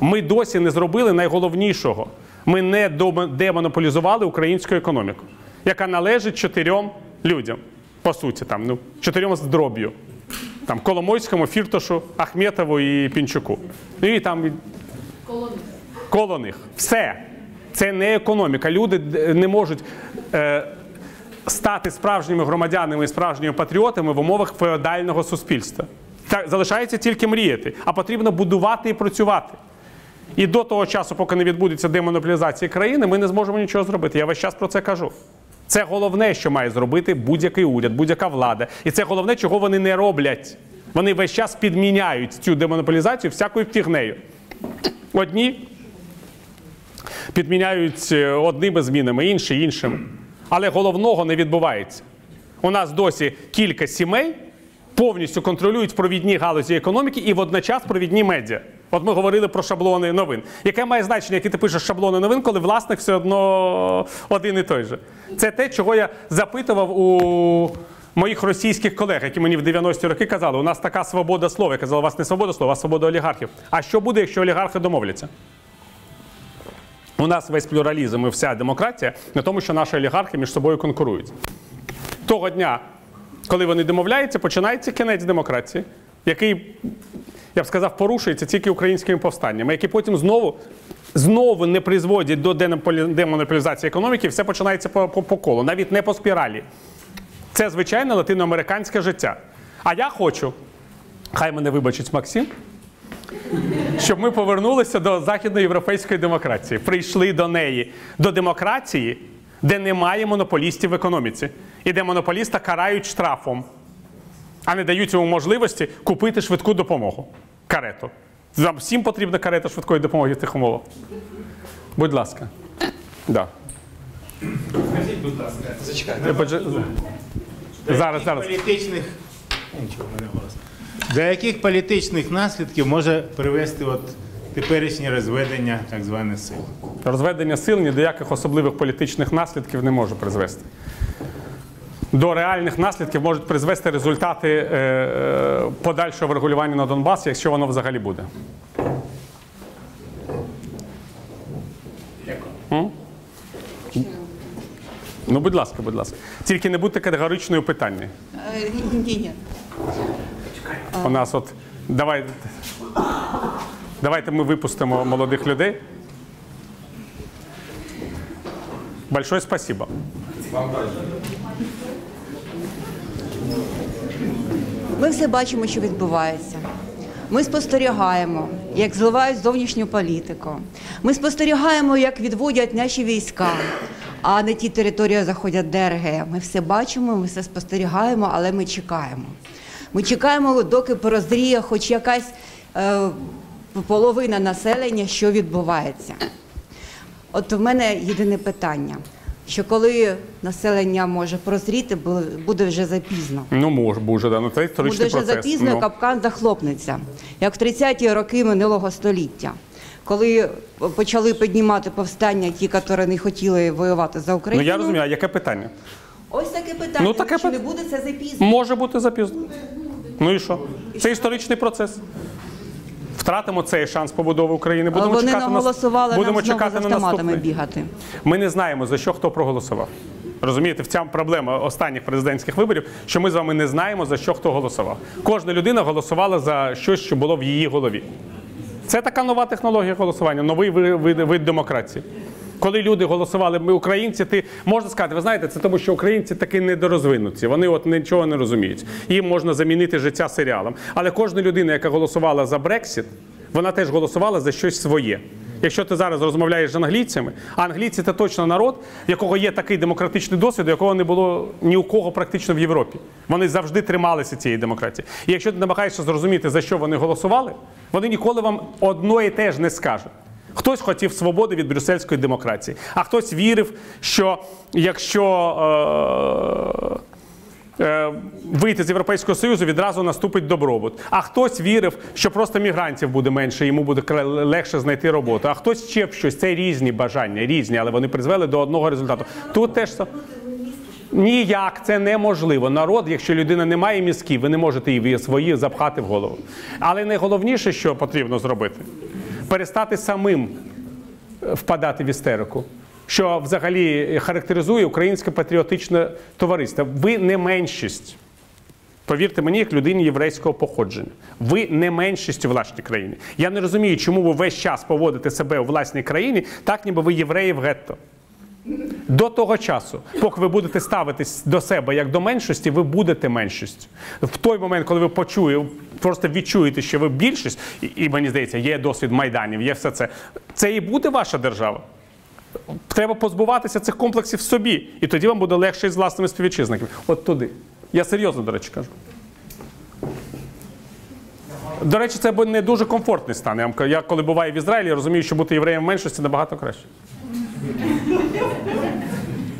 Ми досі не зробили найголовнішого. Ми не демонополізували українську економіку, яка належить чотирьом людям. По суті, там, ну, чотирьом з дроб'ю. Там, Коломойському, Фіртошу, Ахметову і Пінчуку. Ну і там коло них. Все. Це не економіка. Люди не можуть е, стати справжніми громадянами і справжніми патріотами в умовах феодального суспільства. Так, залишається тільки мріяти, а потрібно будувати і працювати. І до того часу, поки не відбудеться демонополізація країни, ми не зможемо нічого зробити. Я весь час про це кажу. Це головне, що має зробити будь-який уряд, будь-яка влада. І це головне, чого вони не роблять. Вони весь час підміняють цю демонополізацію всякою фігнею. Одні підміняють е, одними змінами, інші іншими. Але головного не відбувається. У нас досі кілька сімей повністю контролюють провідні галузі економіки і водночас провідні медіа. От ми говорили про шаблони новин. Яке має значення, які ти пишеш шаблони новин, коли власник все одно один і той же? Це те, чого я запитував у моїх російських колег, які мені в 90-ті роки казали, у нас така свобода слова. Я казав, у вас не свобода слова, а свобода олігархів. А що буде, якщо олігархи домовляться? У нас весь плюралізм і вся демократія на тому, що наші олігархи між собою конкурують. Того дня, коли вони домовляються, починається кінець демократії, який, я б сказав, порушується тільки українськими повстаннями, які потім знову, знову не призводять до демонополізації економіки, все починається по, по, по колу, навіть не по спіралі. Це звичайне латиноамериканське життя. А я хочу, хай мене вибачить Максим, щоб ми повернулися до західноєвропейської демократії, прийшли до неї, до демократії, де немає монополістів в економіці, і де монополіста карають штрафом, а не дають йому можливості купити швидку допомогу. Карету. Нам всім потрібна карета швидкої допомоги в тих умовах. Будь ласка. Да. Скажіть, будь ласка, подж- Зараз, зараз. політичних нічого в мене голос. До яких політичних наслідків може привести от теперішнє розведення так званих сил? Розведення сил ні до яких особливих політичних наслідків не може призвести. До реальних наслідків можуть призвести результати е, е, подальшого врегулювання на Донбасі, якщо воно взагалі буде. Ну, будь ласка, будь ласка. Тільки не будьте категоричною у питанні. Ні, ні. У нас от давай. Давайте ми випустимо молодих людей. Большое спасибо. Ми все бачимо, що відбувається. Ми спостерігаємо, як зливають зовнішню політику. Ми спостерігаємо, як відводять наші війська, а на ті території заходять ДРГ. Ми все бачимо, ми все спостерігаємо, але ми чекаємо. Ми чекаємо, доки порозріє хоч якась е, половина населення, що відбувається. От в мене єдине питання: що коли населення може прозріти, буде вже запізно. Ну, може, буде, да. Ну, це історичний Буде вже процес. запізно, Ну. капкан захлопнеться, як в 30-ті роки минулого століття, коли почали піднімати повстання ті, які не хотіли воювати за Україну. ну, я розумію, а яке питання? Ось таке питання. Ну, таке пит- не буде це запізно. Може бути запізно. Ну і що? Це історичний процес. Втратимо цей шанс побудови України. Будемо Вони чекати на наголосували будемо нам знову з чекати на автоматами бігати. Ми не знаємо за що хто проголосував. Розумієте, в цьому проблема останніх президентських виборів, що ми з вами не знаємо за що хто голосував. Кожна людина голосувала за щось, що було в її голові. Це така нова технологія голосування, новий ви- вид, вид демократії. Коли люди голосували, ми українці, ти можна сказати, ви знаєте, це тому, що українці таки недорозвинуті. Вони от нічого не розуміють. Їм можна замінити життя серіалом. Але кожна людина, яка голосувала за Брексіт, вона теж голосувала за щось своє. Якщо ти зараз розмовляєш з англійцями, а англійці це точно народ, в якого є такий демократичний досвід, якого не було ні у кого практично в Європі. Вони завжди трималися цієї демократії. І якщо ти намагаєшся зрозуміти, за що вони голосували, вони ніколи вам одно і те ж не скажуть. Хтось хотів свободи від брюссельської демократії, а хтось вірив, що якщо е, е, вийти з Європейського Союзу, відразу наступить добробут. А хтось вірив, що просто мігрантів буде менше, йому буде легше знайти роботу. А хтось ще щось. Це різні бажання, різні, але вони призвели до одного результату. Тут теж. Ніяк це неможливо. Народ, якщо людина не має мізків, ви не можете її свої запхати в голову. Але найголовніше, що потрібно зробити, перестати самим е, впадати в істерику, що взагалі характеризує українське патріотичне товариство. Ви не меншість. Повірте мені, як людині єврейського походження. Ви не меншість у власній країні. Я не розумію, чому ви весь час поводите себе у власній країні, так ніби ви євреї в гетто. До того часу, поки ви будете ставитись до себе як до меншості, ви будете меншістю. В той момент, коли ви почуєте, просто відчуєте, що ви більшість, і, мені здається, є досвід майданів, є все це. Це і буде ваша держава. Треба позбуватися цих комплексів собі, і тоді вам буде легше з власними співвітчизниками. От туди. Я серйозно, до речі, кажу. До речі, це не дуже комфортний стан. Я, я коли буваю в Ізраїлі, розумію, що бути євреєм в меншості набагато краще. *laughs*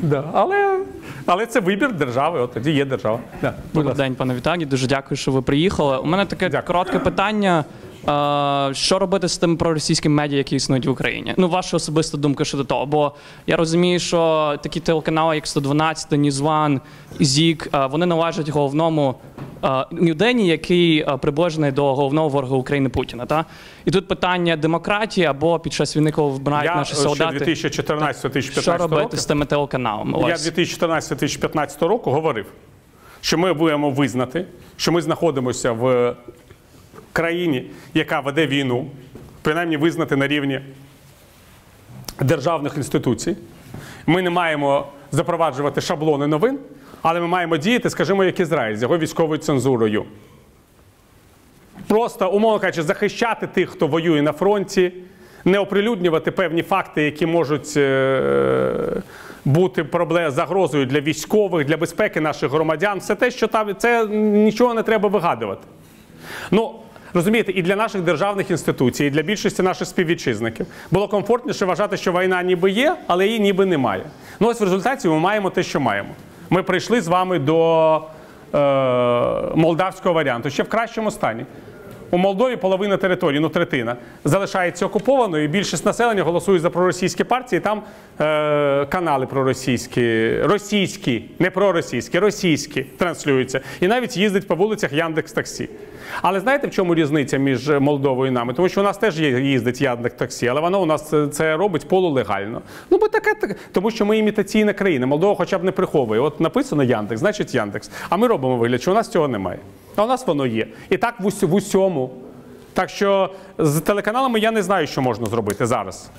Да. Але, але це вибір держави, от тоді є держава. Да. Добрий день, пане Віталій. Дуже дякую, що ви приїхали. У мене таке коротке питання. Е, Що робити з тими проросійськими медіа, які існують в Україні? Ну, ваша особиста думка щодо того. Бо я розумію, що такі телеканали, як 112, NewsOne, Зік, е, вони належать головному е, людині, який е, приближений до головного ворога України Путіна. Та? І тут питання демократії або під час війни, коли вбирають Я наші ще солдати. 2014-2015 Що робити року. з тими телеканалами? Я 2014-2015 року говорив, що ми будемо визнати, що ми знаходимося в країні, яка веде війну, принаймні визнати на рівні державних інституцій. Ми не маємо запроваджувати шаблони новин, але ми маємо діяти, скажімо, як Ізраїль з його військовою цензурою. Просто, умовно кажучи, захищати тих, хто воює на фронті, не оприлюднювати певні факти, які можуть е, бути загрозою для військових, для безпеки наших громадян. Все те, що там це нічого не треба вигадувати. Ну, розумієте, і для наших державних інституцій, і для більшості наших співвітчизників було комфортніше вважати, що війна ніби є, але її ніби немає. Ну ось в результаті ми маємо те, що маємо. Ми прийшли з вами до е, молдавського варіанту, ще в кращому стані. У Молдові половина території, ну третина, залишається окупованою, більшість населення голосує за проросійські партії. Там е, канали проросійські, російські, не проросійські, російські транслюються. І навіть їздить по вулицях Яндекс Таксі. Але знаєте, в чому різниця між Молдовою і нами? Тому що у нас теж їздить Яндекс Таксі, але воно у нас це, це робить полулегально. Ну, бо таке, так- тому що ми імітаційна країна. Молдова хоча б не приховує. От написано Яндекс, значить Яндекс. А ми робимо вигляд, що у нас цього немає. А у нас воно є. І так в ус- в усьому Так що з телеканалами я не знаю, що можна зробити зараз.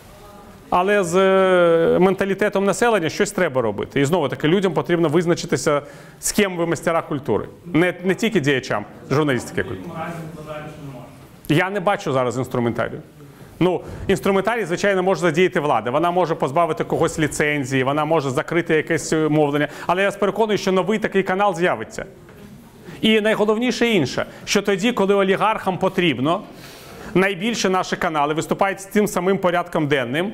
Але з е, менталітетом населення щось треба робити. І знову таки людям потрібно визначитися, з ким ви мастера культури. Не, не тільки діячам журналістики культури. Я не бачу зараз інструментарію. Ну, інструментарій, звичайно, може задіяти влада. Вона може позбавити когось ліцензії, вона може закрити якесь мовлення. Але я переконую, що новий такий канал з'явиться. І найголовніше інше, що тоді, коли олігархам потрібно, найбільше наші канали виступають з тим самим порядком денним,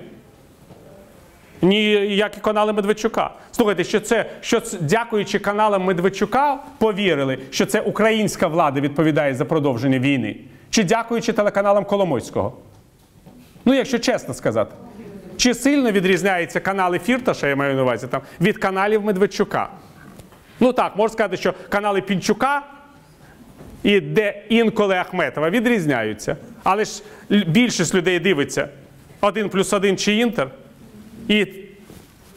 ні, і канали Медведчука. Слухайте, що це, що дякуючи каналам Медведчука, повірили, що це українська влада відповідає за продовження війни, чи дякуючи телеканалам Коломойського? Ну, якщо чесно сказати. Чи сильно відрізняються канали Фірташа, я маю на увазі, там, від каналів Медведчука? Ну так, можна сказати, що канали Пінчука і де інколи Ахметова відрізняються. Але ж більшість людей дивиться один плюс один чи інтер. І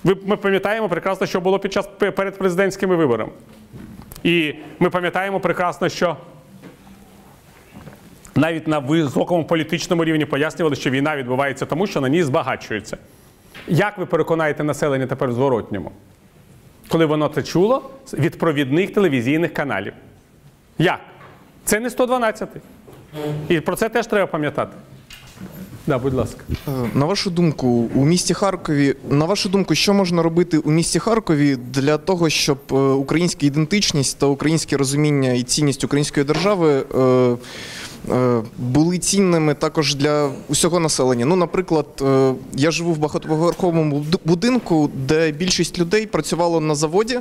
ми пам'ятаємо прекрасно, що було під час перед президентськими виборами. І ми пам'ятаємо прекрасно, що навіть на високому політичному рівні пояснювали, що війна відбувається тому, що на ній збагачуються. Як ви переконаєте населення тепер в зворотньому? Коли воно це чуло від провідних телевізійних каналів. Як? Це не 112. І про це теж треба пам'ятати. Да, будь ласка. Е, На вашу думку, у місті Харкові, на вашу думку, що можна робити у місті Харкові для того, щоб е, українська ідентичність та українське розуміння і цінність української держави е, були цінними також для усього населення? Ну, наприклад, е, я живу в багатоповерховому будинку, де більшість людей працювало на заводі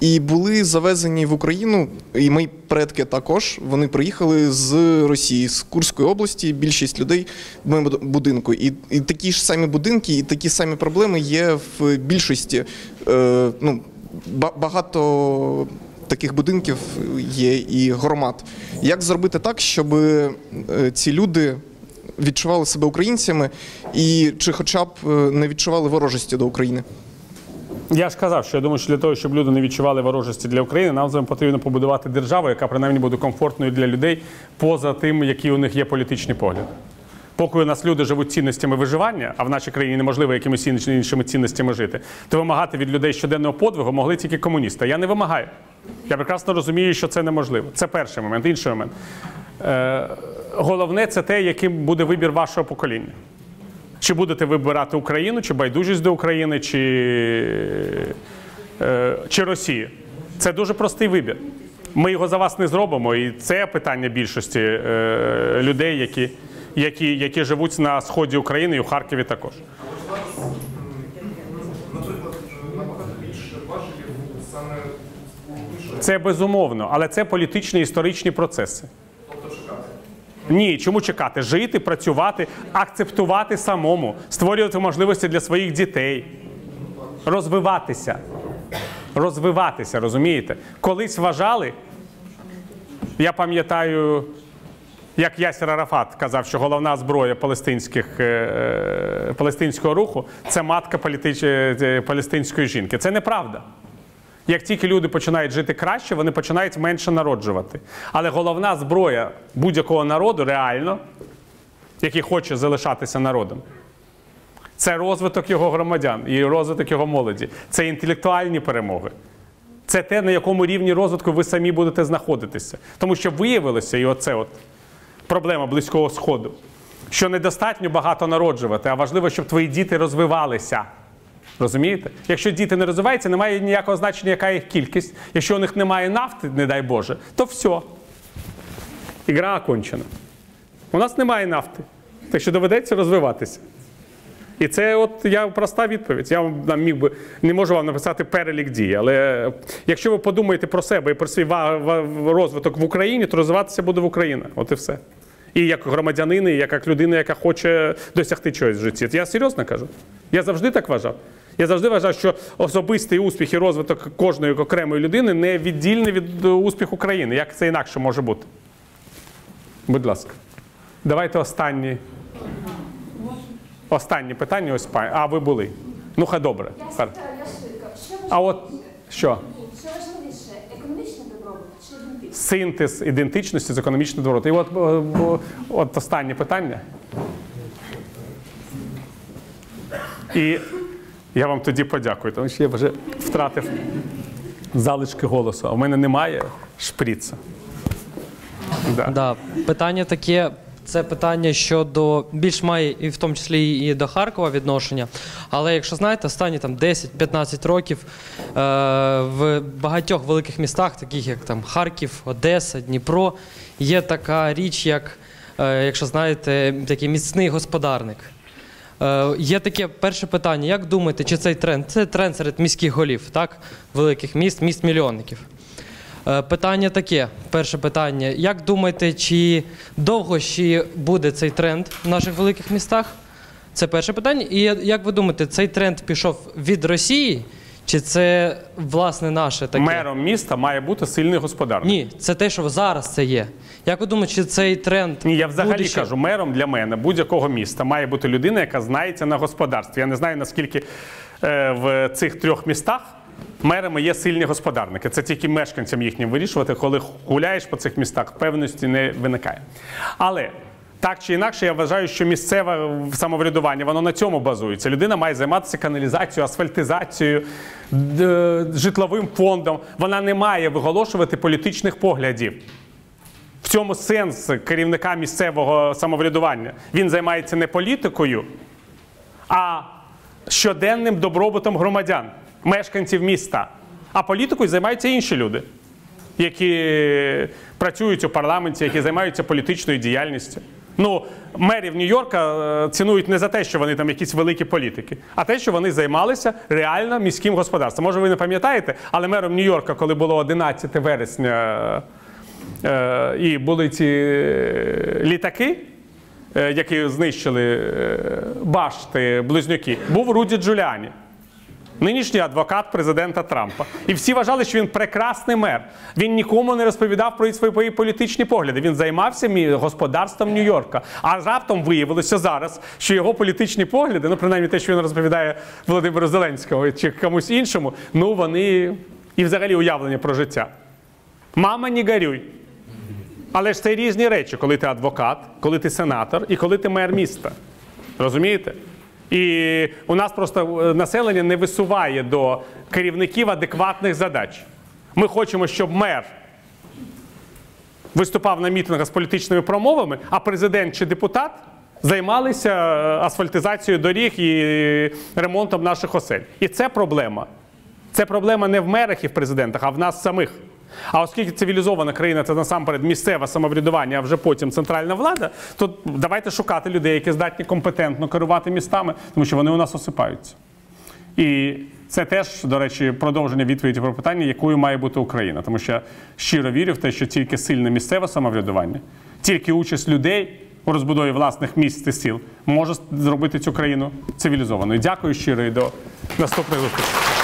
і були завезені в Україну. І мої предки також вони приїхали з Росії, з Курської області. Більшість людей в моєму будинку. І, і такі ж самі будинки, і такі самі проблеми є в більшості. Е, ну, багато таких будинків є і громад. Як зробити так, щоб е, ці люди відчували себе українцями, і чи хоча б е, не відчували ворожості до України? Я ж казав, що я думаю, що для того, щоб люди не відчували ворожості для України, нам з вами потрібно побудувати державу, яка принаймні буде комфортною для людей поза тим, які у них є політичні погляди. Поки у нас люди живуть цінностями виживання, а в нашій країні неможливо якимись іншими цінностями жити, то вимагати від людей щоденного подвигу могли тільки комуністи. Я не вимагаю. Я прекрасно розумію, що це неможливо. Це перший момент. Інший момент. Е, головне це те, яким буде вибір вашого покоління. Чи будете вибирати Україну, чи байдужість до України, чи, е, чи Росію? Це дуже простий вибір. Ми його за вас не зробимо, і це питання більшості е, людей, які, які, які живуть на сході України і у Харкові також. Це безумовно, але це політичні історичні процеси. Ні, чому чекати? Жити, працювати, акцептувати самому, створювати можливості для своїх дітей, розвиватися. Розвиватися, розумієте? Колись вважали, я пам'ятаю, як Ясер Арафат казав, що головна зброя палестинських, е, палестинського руху це матка е, палестинської жінки. Це неправда. Як тільки люди починають жити краще, вони починають менше народжувати. Але головна зброя будь-якого народу реально, який хоче залишатися народом, це розвиток його громадян і розвиток його молоді. Це інтелектуальні перемоги. Це те, на якому рівні розвитку ви самі будете знаходитися. Тому що виявилося, і оце от проблема Близького Сходу, що недостатньо багато народжувати, а важливо, щоб твої діти розвивалися. Розумієте? Якщо діти не розвиваються, немає ніякого значення, яка їх кількість. Якщо у них немає нафти, не дай Боже, то все. Ігра окончена. У нас немає нафти. Так що доведеться розвиватися. І це от я проста відповідь. Я вам міг би не можу вам написати перелік дій. Але якщо ви подумаєте про себе і про свій розвиток в Україні, то розвиватися буде в Україні. От і все. І як громадянин, і як людина, яка хоче досягти чогось в житті. Я серйозно кажу. Я завжди так вважав. Я завжди вважав, що особистий успіх і розвиток кожної окремої людини не віддільний від е, успіху країни. Як це інакше може бути? Будь ласка. Давайте останні. Останнє питання, ось пані. А ви були. Ну, хай добре. Хар- А от що? Що важливіше, економічний добробут чи синтез ідентичності з економічним доворотом. І от, бо- от останнє питання. І я вам тоді подякую, тому що я вже втратив залишки голосу, а в мене немає шприца. Да. Да. Питання таке. Це питання щодо більш має і в тому числі і до Харкова відношення. Але якщо знаєте, останні там 10-15 років е, в багатьох великих містах, таких як там Харків, Одеса, Дніпро, є така річ, як, е, якщо знаєте, такий міцний господарник. Е, є таке перше питання: як думаєте, чи цей тренд? Це тренд серед міських голів, так? Великих міст, міст мільйонників. Е, Питання таке: перше питання. Як думаєте, чи довго ще буде цей тренд в наших великих містах? Це перше питання. І як ви думаєте, цей тренд пішов від Росії, чи це власне наше таке? Мером міста має бути сильний господарник. Ні, це те, що зараз це є. Як ви думаєте, чи цей тренд Ні, я взагалі буде ще? кажу, мером для мене будь-якого міста має бути людина, яка знається на господарстві. Я не знаю, наскільки е, в цих трьох містах мерами є сильні господарники. Це тільки мешканцям їхнім вирішувати, коли гуляєш по цих містах, певності не виникає. Але. Так чи інакше, я вважаю, що місцеве самоврядування воно на цьому базується. Людина має займатися каналізацією, асфальтизацією, житловим фондом. Вона не має виголошувати політичних поглядів. В цьому сенс керівника місцевого самоврядування. Він займається не політикою, а щоденним добробутом громадян, мешканців міста. А політикою займаються інші люди, які працюють у парламенті, які займаються політичною діяльністю. Ну, мерів Нью-Йорка е, цінують не за те, що вони там якісь великі політики, а те, що вони займалися реально міським господарством. Може, ви не пам'ятаєте, але мером Нью-Йорка, коли було 11 вересня е, і були ці е, літаки, які знищили башти близнюки, був Руді Джуліані. Нинішній адвокат президента Трампа. І всі вважали, що він прекрасний мер. Він нікому не розповідав про свої політичні погляди. Він займався господарством Нью-Йорка. А раптом виявилося зараз, що його політичні погляди, ну принаймні те, що він розповідає Володимиру Зеленському чи комусь іншому, ну вони і взагалі уявлення про життя. Мама, не горюй. Але ж це різні речі, коли ти адвокат, коли ти сенатор і коли ти мер міста. Розумієте? І у нас просто е, населення не висуває до керівників адекватних задач. Ми хочемо, щоб мер виступав на мітингах з політичними промовами, а президент чи депутат займалися е, асфальтизацією доріг і ремонтом наших осель. І це проблема. Це проблема не в мерах і в президентах, а в нас самих. А оскільки цивілізована країна це насамперед місцеве самоврядування, а вже потім центральна влада, то давайте шукати людей, які здатні компетентно керувати містами, тому що вони у нас осипаються. І це теж, до речі, продовження відповіді про питання, якою має бути Україна. Тому що я щиро вірю в те, що тільки сильне місцеве самоврядування, тільки участь людей у розбудові власних міст і сіл може зробити цю країну цивілізованою. Дякую щиро і до наступних зустрічей.